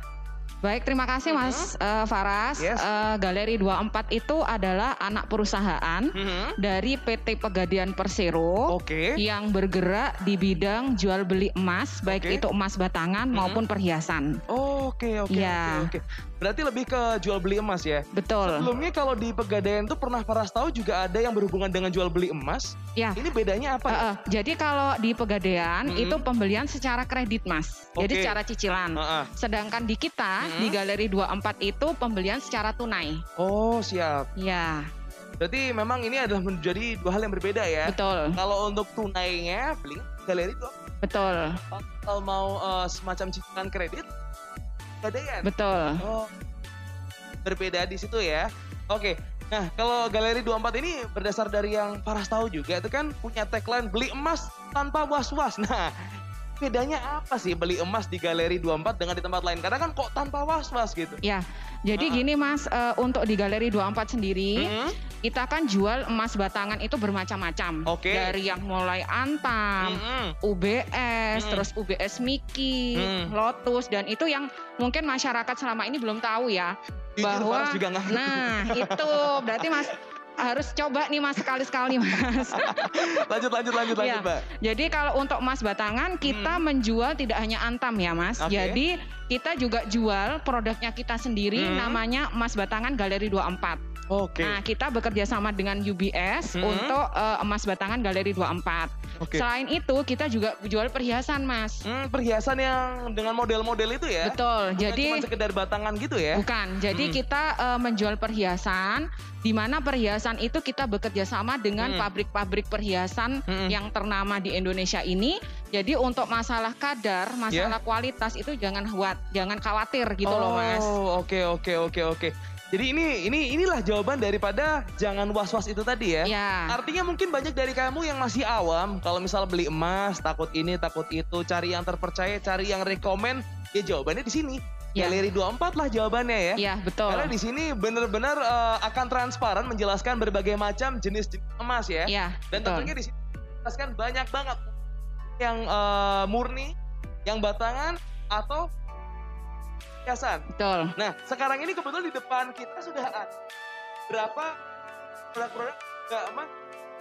[SPEAKER 7] Baik, terima kasih Mas uh, Faras.
[SPEAKER 1] Yes.
[SPEAKER 7] Uh, Galeri 24 itu adalah anak perusahaan
[SPEAKER 1] Mhm.
[SPEAKER 7] dari PT Pegadaian Persero
[SPEAKER 1] Oke.
[SPEAKER 7] yang bergerak di bidang jual beli emas, baik
[SPEAKER 1] Oke.
[SPEAKER 7] itu emas batangan
[SPEAKER 1] Mhm.
[SPEAKER 7] maupun perhiasan.
[SPEAKER 1] Oke, oke,
[SPEAKER 7] Ya.
[SPEAKER 1] oke, oke. Berarti lebih ke jual beli emas ya.
[SPEAKER 7] Betul.
[SPEAKER 1] Sebelumnya kalau di Pegadaian tuh pernah Paras tahu juga ada yang berhubungan dengan jual beli emas.
[SPEAKER 7] Ya.
[SPEAKER 1] Ini bedanya apa?
[SPEAKER 7] Uh,
[SPEAKER 1] ya?
[SPEAKER 7] uh, jadi kalau di Pegadaian
[SPEAKER 1] Mhm.
[SPEAKER 7] itu pembelian secara kredit, Mas. Jadi
[SPEAKER 1] Oke.
[SPEAKER 7] secara cicilan.
[SPEAKER 1] Heeh.
[SPEAKER 7] Sedangkan di kita
[SPEAKER 1] Mhm.
[SPEAKER 7] di Galeri 24 itu pembelian secara tunai.
[SPEAKER 1] Oh, siap.
[SPEAKER 7] Ya,
[SPEAKER 1] Berarti memang ini adalah menjadi dua hal yang berbeda ya.
[SPEAKER 7] betul.
[SPEAKER 1] Kalau untuk tunainya beli galeri tuh
[SPEAKER 7] Betul.
[SPEAKER 1] kalau mau eh, semacam cicilan kredit Pegadaian.
[SPEAKER 7] Betul.
[SPEAKER 1] Oh, berbeda di situ ya. Oke. Nah, kalau Galeri 24 ini berdasar dari yang Paras tahu juga itu kan punya tagline beli emas tanpa was-was. Nah, bedanya apa sih beli emas di Galeri 24 dengan di tempat lain? Karena kan kok tanpa was-was gitu.
[SPEAKER 7] Ya, jadi
[SPEAKER 1] Ah.
[SPEAKER 7] gini Mas, eh, untuk di Galeri 24 sendiri,
[SPEAKER 1] Mhm.
[SPEAKER 7] kita kan jual emas batangan itu bermacam-macam.
[SPEAKER 1] Oke.
[SPEAKER 7] Dari yang mulai antam,
[SPEAKER 1] Mhm.
[SPEAKER 7] UBS,
[SPEAKER 1] Mm.
[SPEAKER 7] terus UBS Miki,
[SPEAKER 1] Mm.
[SPEAKER 7] Lotus, dan itu yang mungkin masyarakat selama ini belum tahu ya.
[SPEAKER 1] Jujur,
[SPEAKER 7] bahwa,
[SPEAKER 1] juga
[SPEAKER 7] nah itu berarti Mas harus coba nih Mas sekali-sekali Mas. [laughs]
[SPEAKER 1] Lanjut, lanjut, lanjut, lanjut,
[SPEAKER 7] Iya.
[SPEAKER 1] Mbak.
[SPEAKER 7] Jadi kalau untuk emas batangan kita menjual tidak hanya antam ya Mas.
[SPEAKER 1] Hmm. Oke.
[SPEAKER 7] Jadi kita juga jual produknya kita sendiri
[SPEAKER 1] Hmm.
[SPEAKER 7] namanya emas batangan Galeri 24.
[SPEAKER 1] Oke.
[SPEAKER 7] Nah, kita bekerja sama dengan UBS
[SPEAKER 1] Hmm.
[SPEAKER 7] untuk eh, emas batangan Galeri 24.
[SPEAKER 1] Oke.
[SPEAKER 7] Selain itu, kita juga jual perhiasan, Mas.
[SPEAKER 1] Hmm, perhiasan yang dengan model-model itu ya?
[SPEAKER 7] Betul.
[SPEAKER 1] Bukan
[SPEAKER 7] Jadi
[SPEAKER 1] cuma sekedar batangan gitu ya?
[SPEAKER 7] bukan. Jadi
[SPEAKER 1] Hmm.
[SPEAKER 7] kita eh, menjual perhiasan di mana perhiasan itu kita bekerja sama dengan
[SPEAKER 1] Hmm.
[SPEAKER 7] pabrik-pabrik perhiasan
[SPEAKER 1] Hmm.
[SPEAKER 7] yang ternama di Indonesia ini. Jadi untuk masalah kadar, masalah kualitas itu jangan khawatir, jangan khawatir gitu
[SPEAKER 1] oh,
[SPEAKER 7] loh, Mas.
[SPEAKER 1] oke oke oke oke. Jadi ini ini inilah jawaban daripada jangan was-was itu tadi ya.
[SPEAKER 7] Ya.
[SPEAKER 1] Artinya mungkin banyak dari kamu yang masih awam kalau misal beli emas takut ini takut itu cari yang terpercaya cari yang rekomen ya jawabannya di sini.
[SPEAKER 7] Ya.
[SPEAKER 1] Galeri 24 lah jawabannya ya.
[SPEAKER 7] Ya, betul.
[SPEAKER 1] Karena di sini benar-benar eh, akan transparan menjelaskan berbagai macam jenis-jenis emas ya.
[SPEAKER 7] Ya,
[SPEAKER 1] Dan
[SPEAKER 7] betul.
[SPEAKER 1] tentunya di sini jelaskan banyak banget yang eh, murni, yang batangan atau hiasan.
[SPEAKER 7] Betul.
[SPEAKER 1] Nah, sekarang ini kebetulan di depan kita sudah ada berapa produk-produk enggak emas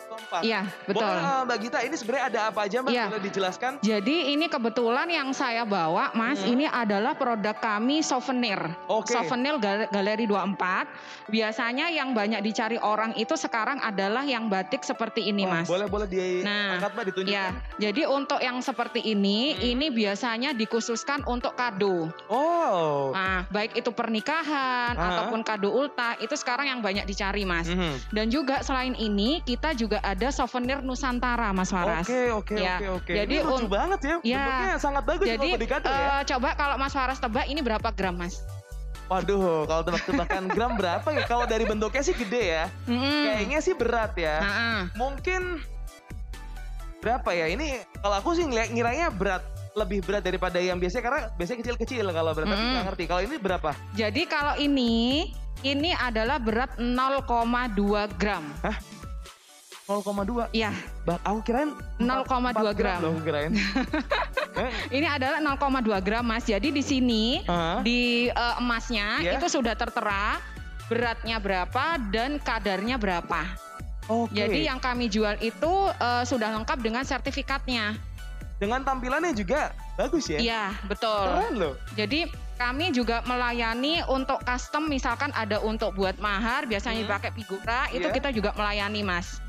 [SPEAKER 1] keempat.
[SPEAKER 7] Iya, betul.
[SPEAKER 1] Boleh eh, Mbak Gita ini sebenarnya ada apa aja Mbak?
[SPEAKER 7] Iya.
[SPEAKER 1] Boleh dijelaskan?
[SPEAKER 7] Jadi ini kebetulan yang saya bawa, Mas,
[SPEAKER 1] Hmm.
[SPEAKER 7] ini adalah produk kami souvenir.
[SPEAKER 1] Oke.
[SPEAKER 7] Souvenir Gal- Galeri 24. Biasanya yang banyak dicari orang itu sekarang adalah yang batik seperti ini, Mas.
[SPEAKER 1] Boleh boleh
[SPEAKER 7] Nah,
[SPEAKER 1] diangkat Mbak ditunjukkan.
[SPEAKER 7] Ya, jadi untuk yang seperti ini,
[SPEAKER 1] Hmm.
[SPEAKER 7] ini biasanya dikhususkan untuk kado.
[SPEAKER 1] Oh.
[SPEAKER 7] Nah, baik itu pernikahan
[SPEAKER 1] Ah.
[SPEAKER 7] ataupun kado ulta, itu sekarang yang banyak dicari, Mas.
[SPEAKER 1] Mhm.
[SPEAKER 7] Dan juga selain ini, kita juga ada souvenir Nusantara, Mas Faras.
[SPEAKER 1] Oke oke
[SPEAKER 7] Ya,
[SPEAKER 1] oke oke.
[SPEAKER 7] jadi
[SPEAKER 1] Ini lucu banget ya.
[SPEAKER 7] Ya.
[SPEAKER 1] Bentuknya sangat bagus
[SPEAKER 7] Jadi
[SPEAKER 1] kalau dikado ya.
[SPEAKER 7] eh, coba kalau Mas Faras tebak ini berapa gram, Mas?
[SPEAKER 1] Waduh, kalau tebak-tebakan gram berapa ya? Kalau dari bentuknya sih gede ya.
[SPEAKER 7] Mm-mm.
[SPEAKER 1] Kayaknya sih berat ya.
[SPEAKER 7] Ha-ha.
[SPEAKER 1] Mungkin berapa ya? Ini kalau aku sih ngeliat- ngiranya berat lebih berat daripada yang biasanya karena biasanya kecil-kecil kalau berat
[SPEAKER 7] Mm-mm.
[SPEAKER 1] nggak ngerti. Kalau ini berapa?
[SPEAKER 7] Jadi kalau ini ini adalah berat 0,2 gram.
[SPEAKER 1] 0,2.
[SPEAKER 7] Ya,
[SPEAKER 1] Bang, aku kirain
[SPEAKER 7] 0,2
[SPEAKER 1] 4
[SPEAKER 7] gram.
[SPEAKER 1] loh, kirain. [laughs] Eh,
[SPEAKER 7] Ini adalah 0,2 gram, Mas. Jadi di sini
[SPEAKER 1] Hah?
[SPEAKER 7] di eh, emasnya
[SPEAKER 1] Iya.
[SPEAKER 7] itu sudah tertera beratnya berapa dan kadarnya berapa.
[SPEAKER 1] Oke.
[SPEAKER 7] Jadi yang kami jual itu eh, sudah lengkap dengan sertifikatnya.
[SPEAKER 1] dengan tampilannya juga bagus ya.
[SPEAKER 7] Iya, betul.
[SPEAKER 1] Keren loh.
[SPEAKER 7] Jadi kami juga melayani untuk custom misalkan ada untuk buat mahar biasanya
[SPEAKER 1] Hmm.
[SPEAKER 7] dipakai figura itu
[SPEAKER 1] Iya.
[SPEAKER 7] kita juga melayani mas.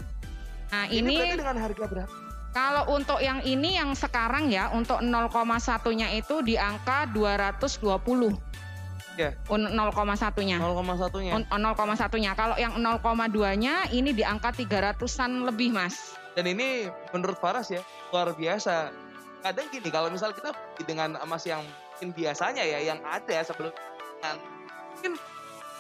[SPEAKER 7] Nah
[SPEAKER 1] Ini,
[SPEAKER 7] ini,
[SPEAKER 1] berarti dengan harga berapa?
[SPEAKER 7] kalau untuk yang ini yang sekarang ya untuk 0,1-nya itu di angka 220.
[SPEAKER 1] Ya.
[SPEAKER 7] Un- 0,1-nya.
[SPEAKER 1] 0,1-nya.
[SPEAKER 7] Un- 0,1-nya. Kalau yang 0,2-nya ini di angka 300-an lebih mas.
[SPEAKER 1] Dan ini menurut Faras ya luar biasa. Kadang gini kalau misal kita dengan emas yang mungkin biasanya ya yang ada sebelum mungkin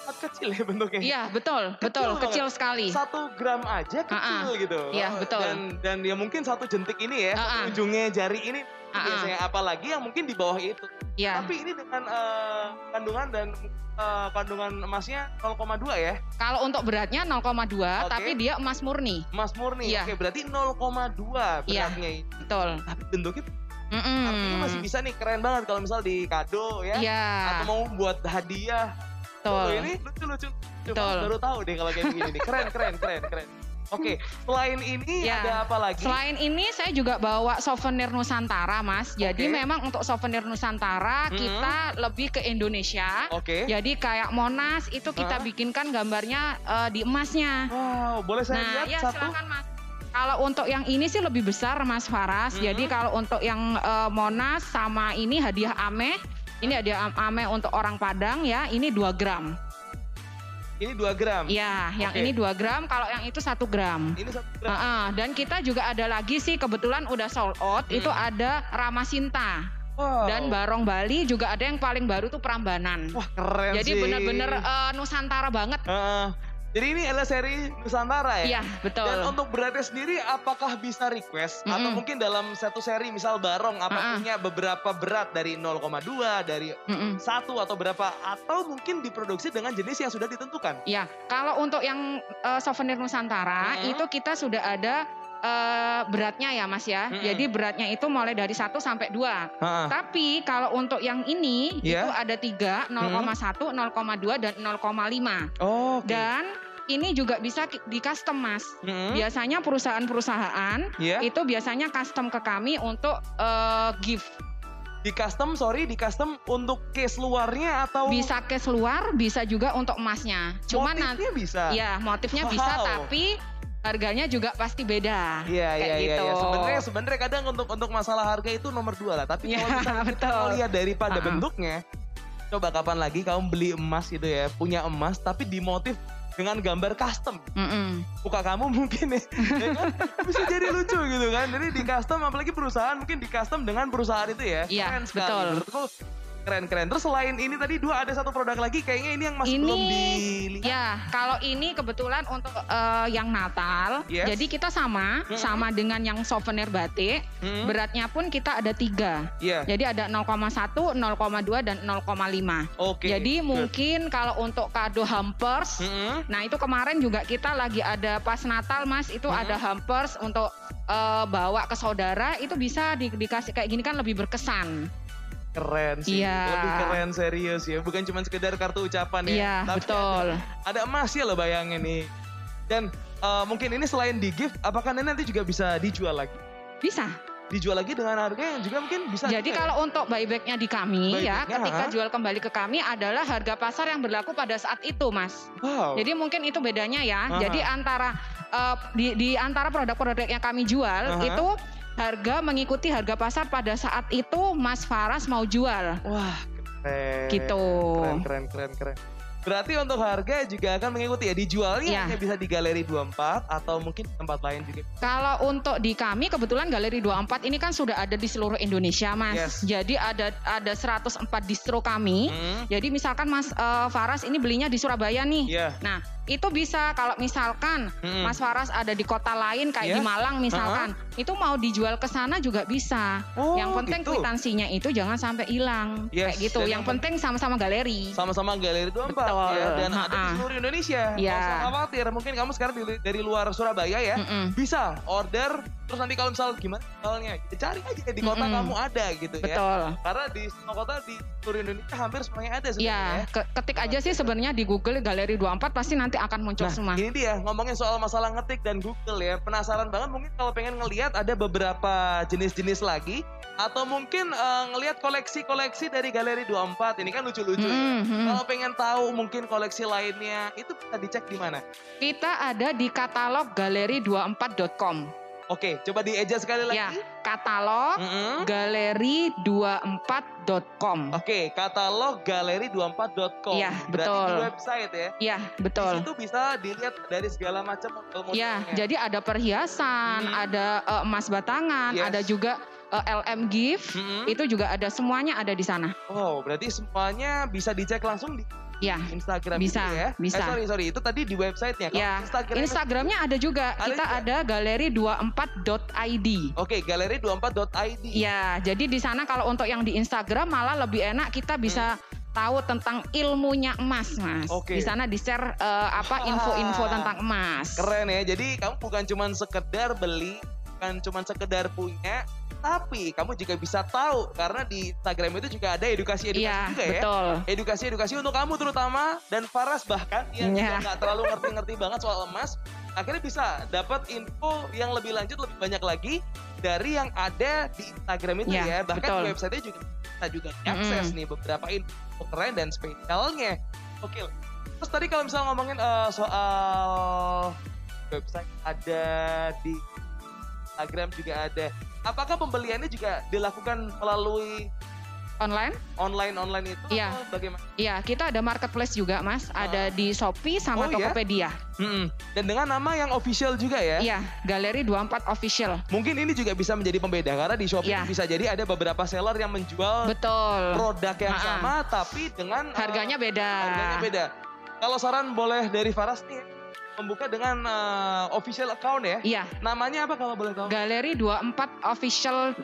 [SPEAKER 1] sangat kecil ya bentuknya.
[SPEAKER 7] Iya betul, betul,
[SPEAKER 1] banget.
[SPEAKER 7] kecil sekali.
[SPEAKER 1] Satu gram aja kecil
[SPEAKER 7] Ha-ha.
[SPEAKER 1] gitu.
[SPEAKER 7] Iya, betul.
[SPEAKER 1] Dan dan ya mungkin satu jentik ini ya, satu
[SPEAKER 7] Ha-ha.
[SPEAKER 1] ujungnya jari ini
[SPEAKER 7] Ha-ha.
[SPEAKER 1] biasanya apalagi yang mungkin di bawah itu.
[SPEAKER 7] Iya.
[SPEAKER 1] Tapi ini dengan eh, kandungan dan eh, kandungan emasnya 0,2 ya,
[SPEAKER 7] Kalau untuk beratnya 0,2,
[SPEAKER 1] Oke.
[SPEAKER 7] tapi dia emas murni.
[SPEAKER 1] emas murni.
[SPEAKER 7] Iya.
[SPEAKER 1] Oke, berarti 0,2
[SPEAKER 7] Iya.
[SPEAKER 1] beratnya. ini.
[SPEAKER 7] Betul.
[SPEAKER 1] Tapi bentuknya
[SPEAKER 7] Mm -mm.
[SPEAKER 1] Artinya masih bisa nih keren banget kalau misal di kado ya.
[SPEAKER 7] Iya.
[SPEAKER 1] Atau mau buat hadiah.
[SPEAKER 7] Betul.
[SPEAKER 1] Ini lucu-lucu.
[SPEAKER 7] Betul.
[SPEAKER 1] Baru tahu deh kalau kayak gini nih. Keren, keren, keren, keren. Oke, selain ini
[SPEAKER 7] Ya.
[SPEAKER 1] ada apa lagi?
[SPEAKER 7] Selain ini saya juga bawa souvenir Nusantara, Mas. Jadi
[SPEAKER 1] Oke.
[SPEAKER 7] memang untuk souvenir Nusantara
[SPEAKER 1] Mm-mm.
[SPEAKER 7] kita lebih ke Indonesia.
[SPEAKER 1] Oke.
[SPEAKER 7] Jadi kayak Monas itu kita
[SPEAKER 1] Hah?
[SPEAKER 7] bikinkan gambarnya eh, di emasnya.
[SPEAKER 1] Wow, boleh saya
[SPEAKER 7] nah,
[SPEAKER 1] lihat
[SPEAKER 7] ya
[SPEAKER 1] satu?
[SPEAKER 7] silakan Mas. Kalau untuk yang ini sih lebih besar Mas Faras.
[SPEAKER 1] Mhm.
[SPEAKER 7] Jadi kalau untuk yang eh, Monas sama ini hadiah Ame, ini Am- Ame untuk orang Padang ya, ini 2 gram.
[SPEAKER 1] Ini 2 gram.
[SPEAKER 7] Iya, yang
[SPEAKER 1] Oke.
[SPEAKER 7] ini 2 gram, kalau yang itu satu gram.
[SPEAKER 1] Ini 1 gram.
[SPEAKER 7] Heeh, dan kita juga ada lagi sih kebetulan udah sold out,
[SPEAKER 1] Hmm.
[SPEAKER 7] itu ada Ramasinta.
[SPEAKER 1] Wow.
[SPEAKER 7] Dan Barong Bali juga ada yang paling baru tuh Prambanan.
[SPEAKER 1] Wah, keren
[SPEAKER 7] Jadi
[SPEAKER 1] sih.
[SPEAKER 7] bener-bener eh, Nusantara banget.
[SPEAKER 1] Heeh. Jadi ini adalah seri Nusantara ya?
[SPEAKER 7] Iya, betul.
[SPEAKER 1] Dan untuk beratnya sendiri apakah bisa request atau
[SPEAKER 7] Mm-mm.
[SPEAKER 1] mungkin dalam satu seri misal barong apa
[SPEAKER 7] Mm-mm.
[SPEAKER 1] punya beberapa berat dari 0,2 dari
[SPEAKER 7] Mm-mm.
[SPEAKER 1] satu atau berapa atau mungkin diproduksi dengan jenis yang sudah ditentukan.
[SPEAKER 7] Ya, kalau untuk yang eh, souvenir Nusantara
[SPEAKER 1] Hmm.
[SPEAKER 7] itu kita sudah ada eh, beratnya ya Mas ya.
[SPEAKER 1] Hmm.
[SPEAKER 7] Jadi beratnya itu mulai dari 1 sampai 2.
[SPEAKER 1] Heeh.
[SPEAKER 7] Tapi kalau untuk yang ini
[SPEAKER 1] Iya.
[SPEAKER 7] itu ada 3, 0,1, 0,2 dan 0,5.
[SPEAKER 1] Oh, oke.
[SPEAKER 7] Dan ini juga bisa di custom Mas.
[SPEAKER 1] Mm-mm.
[SPEAKER 7] Biasanya perusahaan-perusahaan
[SPEAKER 1] Iya.
[SPEAKER 7] itu biasanya custom ke kami untuk eh, gift.
[SPEAKER 1] Di custom, sorry, di custom untuk case luarnya atau
[SPEAKER 7] Bisa case luar, bisa juga untuk emasnya. Cuma nanti
[SPEAKER 1] motifnya bisa.
[SPEAKER 7] ya motifnya bisa
[SPEAKER 1] Wow.
[SPEAKER 7] tapi harganya juga pasti beda.
[SPEAKER 1] Iya iya iya.
[SPEAKER 7] gitu.
[SPEAKER 1] iya. Sebenarnya sebenarnya kadang untuk untuk masalah harga itu nomor dua lah. Tapi
[SPEAKER 7] Iya,
[SPEAKER 1] kalau [laughs] kita mau lihat daripada
[SPEAKER 7] Uh-uh.
[SPEAKER 1] bentuknya, coba kapan lagi kamu beli emas gitu ya, punya emas tapi dimotif dengan gambar custom.
[SPEAKER 7] Mm-mm.
[SPEAKER 1] Muka kamu mungkin ya, [laughs] ya kan? bisa jadi lucu gitu kan. Jadi di custom apalagi perusahaan mungkin di custom dengan perusahaan itu ya.
[SPEAKER 7] Iya, betul.
[SPEAKER 1] Menurutku keren-keren. Terus selain ini tadi dua ada satu produk lagi kayaknya ini yang masih
[SPEAKER 7] Ini,
[SPEAKER 1] belum dilihat.
[SPEAKER 7] Ya, kalau ini kebetulan untuk eh, yang Natal,
[SPEAKER 1] Yes.
[SPEAKER 7] jadi kita sama,
[SPEAKER 1] Mm-mm.
[SPEAKER 7] sama dengan yang souvenir batik.
[SPEAKER 1] Hmm,
[SPEAKER 7] Beratnya pun kita ada tiga.
[SPEAKER 1] Iya.
[SPEAKER 7] Jadi ada 0,1, 0,2 dan 0,5.
[SPEAKER 1] Oke.
[SPEAKER 7] Jadi
[SPEAKER 1] good.
[SPEAKER 7] mungkin kalau untuk kado hampers,
[SPEAKER 1] Mm-mm.
[SPEAKER 7] nah itu kemarin juga kita lagi ada pas Natal Mas, itu
[SPEAKER 1] Hmm.
[SPEAKER 7] ada hampers untuk eh, bawa ke saudara, itu bisa di- dikasih kayak gini kan lebih berkesan.
[SPEAKER 1] Keren sih.
[SPEAKER 7] Iya.
[SPEAKER 1] Lebih keren serius ya. Bukan cuma sekedar kartu ucapan ya.
[SPEAKER 7] Iya,
[SPEAKER 1] Tapi
[SPEAKER 7] betul.
[SPEAKER 1] Ada, ada emasnya loh bayangin nih. Dan eh, mungkin ini selain di gift, apakah ini nanti juga bisa dijual lagi?
[SPEAKER 7] Bisa.
[SPEAKER 1] Dijual lagi dengan harga yang juga mungkin bisa.
[SPEAKER 7] Jadi
[SPEAKER 1] juga ya?
[SPEAKER 7] kalau untuk buybacknya di kami ya,
[SPEAKER 1] Buybacknya,
[SPEAKER 7] ketika
[SPEAKER 1] ha?
[SPEAKER 7] jual kembali ke kami adalah harga pasar yang berlaku pada saat itu, Mas.
[SPEAKER 1] Wow.
[SPEAKER 7] Jadi mungkin itu bedanya ya.
[SPEAKER 1] Aha.
[SPEAKER 7] Jadi antara eh, di, di antara produk-produk yang kami jual
[SPEAKER 1] Aha.
[SPEAKER 7] itu harga mengikuti harga pasar pada saat itu Mas Faras mau jual.
[SPEAKER 1] Wah, keren.
[SPEAKER 7] Gitu.
[SPEAKER 1] Keren, keren, keren, keren. Berarti untuk harga juga akan mengikuti ya. Dijualnya
[SPEAKER 7] Iya.
[SPEAKER 1] hanya bisa di Galeri 24 atau mungkin tempat lain juga.
[SPEAKER 7] Kalau untuk di kami kebetulan Galeri 24 ini kan sudah ada di seluruh Indonesia, Mas.
[SPEAKER 1] Yes.
[SPEAKER 7] Jadi ada ada 104 distro kami.
[SPEAKER 1] Hmm,
[SPEAKER 7] Jadi misalkan Mas eh, Faras ini belinya di Surabaya nih.
[SPEAKER 1] Iya.
[SPEAKER 7] Nah, itu bisa kalau misalkan
[SPEAKER 1] Hmm.
[SPEAKER 7] Mas Faras ada di kota lain kayak
[SPEAKER 1] Iya.
[SPEAKER 7] di Malang misalkan, itu mau dijual ke sana juga bisa.
[SPEAKER 1] Oh,
[SPEAKER 7] yang penting
[SPEAKER 1] gitu.
[SPEAKER 7] kwitansinya itu jangan sampai hilang.
[SPEAKER 1] Yes,
[SPEAKER 7] Kayak gitu. Yang
[SPEAKER 1] yang
[SPEAKER 7] penting sama-sama galeri.
[SPEAKER 1] sama-sama Galeri 24
[SPEAKER 7] Betul,
[SPEAKER 1] ya dan ada di seluruh Indonesia.
[SPEAKER 7] Iya.
[SPEAKER 1] Nggak usah khawatir, mungkin kamu sekarang dari luar Surabaya ya.
[SPEAKER 7] Mm-mm.
[SPEAKER 1] Bisa order terus nanti kalau misal gimana soalnya cari aja di kota
[SPEAKER 7] Mm-mm.
[SPEAKER 1] kamu ada gitu ya.
[SPEAKER 7] Betul.
[SPEAKER 1] Karena di semua kota di seluruh Indonesia hampir semuanya ada sebenarnya ya.
[SPEAKER 7] ke- ketik aja sih sebenarnya di Google Galeri 24 pasti nanti akan muncul
[SPEAKER 1] Nah,
[SPEAKER 7] semua.
[SPEAKER 1] ini dia ngomongin soal masalah ngetik dan Google ya. Penasaran banget mungkin kalau pengen ngelihat ada beberapa jenis-jenis lagi atau mungkin eh, ngelihat koleksi-koleksi dari Galeri 24. Ini kan lucu-lucu ya.
[SPEAKER 7] Mm.
[SPEAKER 1] Kalau pengen tahu mungkin koleksi lainnya itu bisa dicek di mana?
[SPEAKER 7] Kita ada di katalog galeri24.com.
[SPEAKER 1] Oke, coba dieja sekali lagi.
[SPEAKER 7] Ya, katalog
[SPEAKER 1] Mm-mm.
[SPEAKER 7] galeri24.com.
[SPEAKER 1] Oke, katalog galeri24.com.
[SPEAKER 7] Iya,
[SPEAKER 1] Berarti
[SPEAKER 7] betul.
[SPEAKER 1] di website ya.
[SPEAKER 7] Ya,
[SPEAKER 1] Di
[SPEAKER 7] betul.
[SPEAKER 1] situ bisa dilihat dari segala macam model-modelnya.
[SPEAKER 7] Ya, jadi ada perhiasan,
[SPEAKER 1] Hmm.
[SPEAKER 7] ada eh, emas batangan,
[SPEAKER 1] Yes.
[SPEAKER 7] ada juga eh, LM gift.
[SPEAKER 1] Mm-mm.
[SPEAKER 7] Itu juga ada semuanya ada di sana.
[SPEAKER 1] Oh, berarti semuanya bisa dicek langsung di
[SPEAKER 7] Ya.
[SPEAKER 1] Instagram
[SPEAKER 7] Bisa,
[SPEAKER 1] gitu ya?
[SPEAKER 7] bisa.
[SPEAKER 1] Eh, sorry, sorry. Itu tadi di websitenya.
[SPEAKER 7] Ya,
[SPEAKER 1] Instagram
[SPEAKER 7] Instagramnya ada juga.
[SPEAKER 1] Ada
[SPEAKER 7] Kita
[SPEAKER 1] juga?
[SPEAKER 7] ada galeri24.id.
[SPEAKER 1] Oke, galeri24.id.
[SPEAKER 7] Ya, jadi di sana kalau untuk yang di Instagram malah lebih enak kita bisa tahu tentang ilmunya emas, Mas.
[SPEAKER 1] Hmm. Oke.
[SPEAKER 7] Di sana di-share eh, apa [laughs] info-info tentang emas.
[SPEAKER 1] Keren ya. Jadi kamu bukan cuma sekedar beli, bukan cuma sekedar punya, Tapi kamu juga bisa tahu karena di Instagram itu juga ada edukasi-edukasi
[SPEAKER 7] Iya,
[SPEAKER 1] juga ya.
[SPEAKER 7] betul.
[SPEAKER 1] Edukasi-edukasi untuk kamu terutama dan Faras bahkan yang juga nggak terlalu ngerti-ngerti [laughs] banget soal emas, akhirnya bisa dapat info yang lebih lanjut lebih banyak lagi dari yang ada di Instagram itu
[SPEAKER 7] Iya,
[SPEAKER 1] ya. Bahkan
[SPEAKER 7] betul.
[SPEAKER 1] di website-nya juga kita juga akses nih beberapa info keren dan spesialnya. Oke. Terus tadi kalau misalnya ngomongin eh, soal website ada di Instagram juga ada. Apakah pembeliannya juga dilakukan melalui
[SPEAKER 7] Online?
[SPEAKER 1] online online itu
[SPEAKER 7] Iya.
[SPEAKER 1] bagaimana?
[SPEAKER 7] Iya, kita ada marketplace juga, Mas. Ada di Shopee
[SPEAKER 1] Oh,
[SPEAKER 7] sama
[SPEAKER 1] iya?
[SPEAKER 7] Tokopedia.
[SPEAKER 1] Mm-mm. Dan dengan nama yang official juga ya.
[SPEAKER 7] Iya, Galeri 24 Official.
[SPEAKER 1] Mungkin ini juga bisa menjadi pembeda karena di Shopee
[SPEAKER 7] Iya.
[SPEAKER 1] bisa jadi ada beberapa seller yang menjual
[SPEAKER 7] Betul.
[SPEAKER 1] produk yang sama tapi dengan
[SPEAKER 7] Harganya beda.
[SPEAKER 1] harganya beda. Kalau saran boleh dari Faras nih membuka dengan eh, official account ya.
[SPEAKER 7] Iya,
[SPEAKER 1] Namanya apa kalau boleh tahu?
[SPEAKER 7] Galeri 24 Official.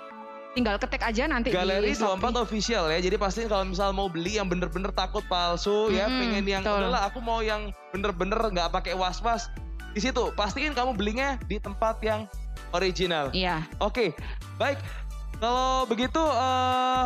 [SPEAKER 7] Tinggal ketik aja nanti
[SPEAKER 1] Galeri
[SPEAKER 7] di
[SPEAKER 1] 24
[SPEAKER 7] Shopee.
[SPEAKER 1] official ya. Jadi pastiin kalau misal mau beli yang bener-bener takut palsu ya,
[SPEAKER 7] Mm-mm,
[SPEAKER 1] pengen yang udahlah aku mau yang bener-bener nggak pakai was-was. Di situ pastiin kamu belinya di tempat yang original.
[SPEAKER 7] Iya.
[SPEAKER 1] Oke, baik. Kalau begitu, eh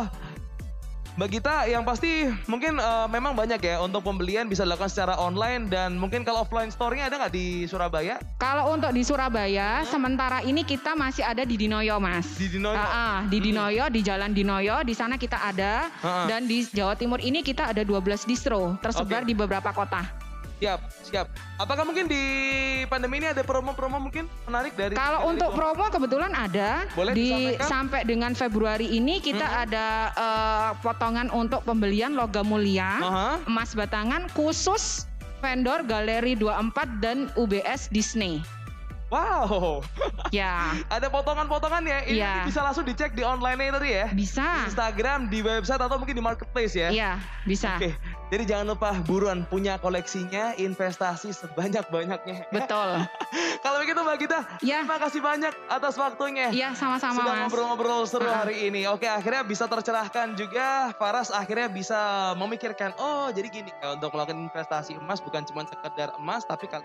[SPEAKER 1] Mbak Gita, yang pasti mungkin eh, memang banyak ya untuk pembelian bisa dilakukan secara online dan mungkin kalau offline store-nya ada nggak di Surabaya?
[SPEAKER 7] Kalau untuk di Surabaya,
[SPEAKER 1] Hmm?
[SPEAKER 7] sementara ini kita masih ada di Dinoyo, Mas.
[SPEAKER 1] Di Dinoyo?
[SPEAKER 7] Ah, ah, di
[SPEAKER 1] Hmm.
[SPEAKER 7] Dinoyo, di Jalan Dinoyo, di sana kita ada.
[SPEAKER 1] Ah, ah.
[SPEAKER 7] Dan di Jawa Timur ini kita ada 12 distro, tersebar
[SPEAKER 1] Oke.
[SPEAKER 7] di beberapa kota.
[SPEAKER 1] Siap, siap. Apakah mungkin di pandemi ini ada promo-promo mungkin menarik dari?
[SPEAKER 7] Kalau
[SPEAKER 1] dari
[SPEAKER 7] untuk promo kebetulan ada
[SPEAKER 1] Boleh
[SPEAKER 7] di
[SPEAKER 1] disampaikan?
[SPEAKER 7] sampai dengan Februari ini kita
[SPEAKER 1] Mhm.
[SPEAKER 7] ada eh, potongan untuk pembelian logam mulia
[SPEAKER 1] Aha.
[SPEAKER 7] emas batangan khusus vendor Galeri 24 dan UBS Disney.
[SPEAKER 1] Wow,
[SPEAKER 7] Ya, [laughs]
[SPEAKER 1] ada potongan-potongan ya. Ini nanti bisa langsung dicek di online tadi ya. Di
[SPEAKER 7] bisa.
[SPEAKER 1] Instagram, di website atau mungkin di marketplace ya.
[SPEAKER 7] Iya, bisa.
[SPEAKER 1] Oke, jadi jangan lupa buruan punya koleksinya, investasi sebanyak-banyaknya. ya. [laughs]
[SPEAKER 7] Betul.
[SPEAKER 1] Kalau begitu Mbak Gita,
[SPEAKER 7] Ya.
[SPEAKER 1] terima kasih banyak atas waktunya.
[SPEAKER 7] Iya, sama-sama
[SPEAKER 1] Sudah ngobrol-ngobrol seru
[SPEAKER 7] Ah.
[SPEAKER 1] hari ini. Oke, akhirnya bisa tercerahkan juga. Faras akhirnya bisa memikirkan, oh jadi gini, ya, untuk melakukan investasi emas bukan cuma sekedar emas, tapi kalau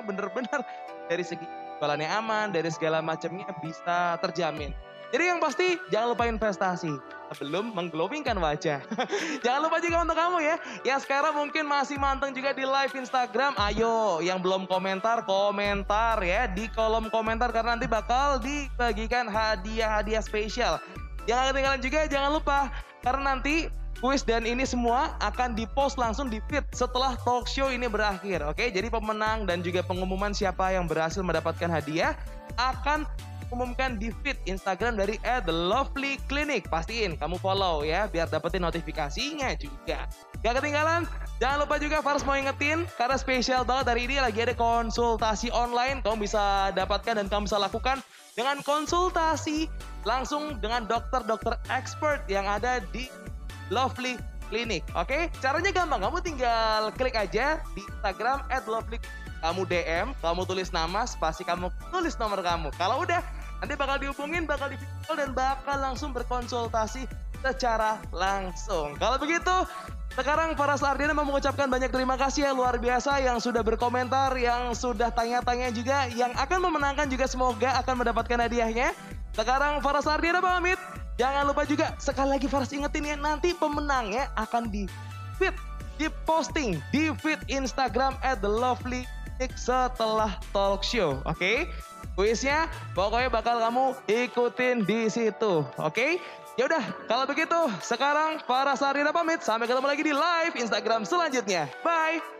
[SPEAKER 1] bener-bener [laughs] dari segi jualannya aman, dari segala macamnya bisa terjamin. Jadi yang pasti jangan lupa investasi sebelum mengglowingkan wajah. [laughs] jangan lupa juga untuk kamu ya, yang sekarang mungkin masih manteng juga di live Instagram. Ayo, yang belum komentar, komentar ya di kolom komentar karena nanti bakal dibagikan hadiah-hadiah spesial. Jangan ketinggalan juga, jangan lupa karena nanti kuis dan ini semua akan dipost langsung di feed setelah talk show ini berakhir. Oke, jadi pemenang dan juga pengumuman siapa yang berhasil mendapatkan hadiah akan umumkan di feed Instagram dari @lovelyclinic. Pastiin kamu follow ya biar dapetin notifikasinya juga. Gak ketinggalan, jangan lupa juga Fars mau ingetin karena spesial banget hari ini lagi ada konsultasi online. Kamu bisa dapatkan dan kamu bisa lakukan dengan konsultasi langsung dengan dokter-dokter expert yang ada di Lovely Clinic. Oke, caranya gampang. Kamu tinggal klik aja di Instagram @lovely. Kamu DM, kamu tulis nama, spasi kamu tulis nomor kamu. Kalau udah, nanti bakal dihubungin, bakal di call dan bakal langsung berkonsultasi secara langsung. Kalau begitu, sekarang para Sardiana mau mengucapkan banyak terima kasih ya luar biasa yang sudah berkomentar, yang sudah tanya-tanya juga, yang akan memenangkan juga semoga akan mendapatkan hadiahnya. Sekarang Faras Sardiana pamit. Jangan lupa juga sekali lagi Faras ingetin ya nanti pemenangnya akan di feed, di posting di feed Instagram at the lovely setelah talk show. Oke? Kuisnya pokoknya bakal kamu ikutin di situ. Oke? Ya udah, kalau begitu sekarang Faras Sardiana pamit. Sampai ketemu lagi di live Instagram selanjutnya. Bye.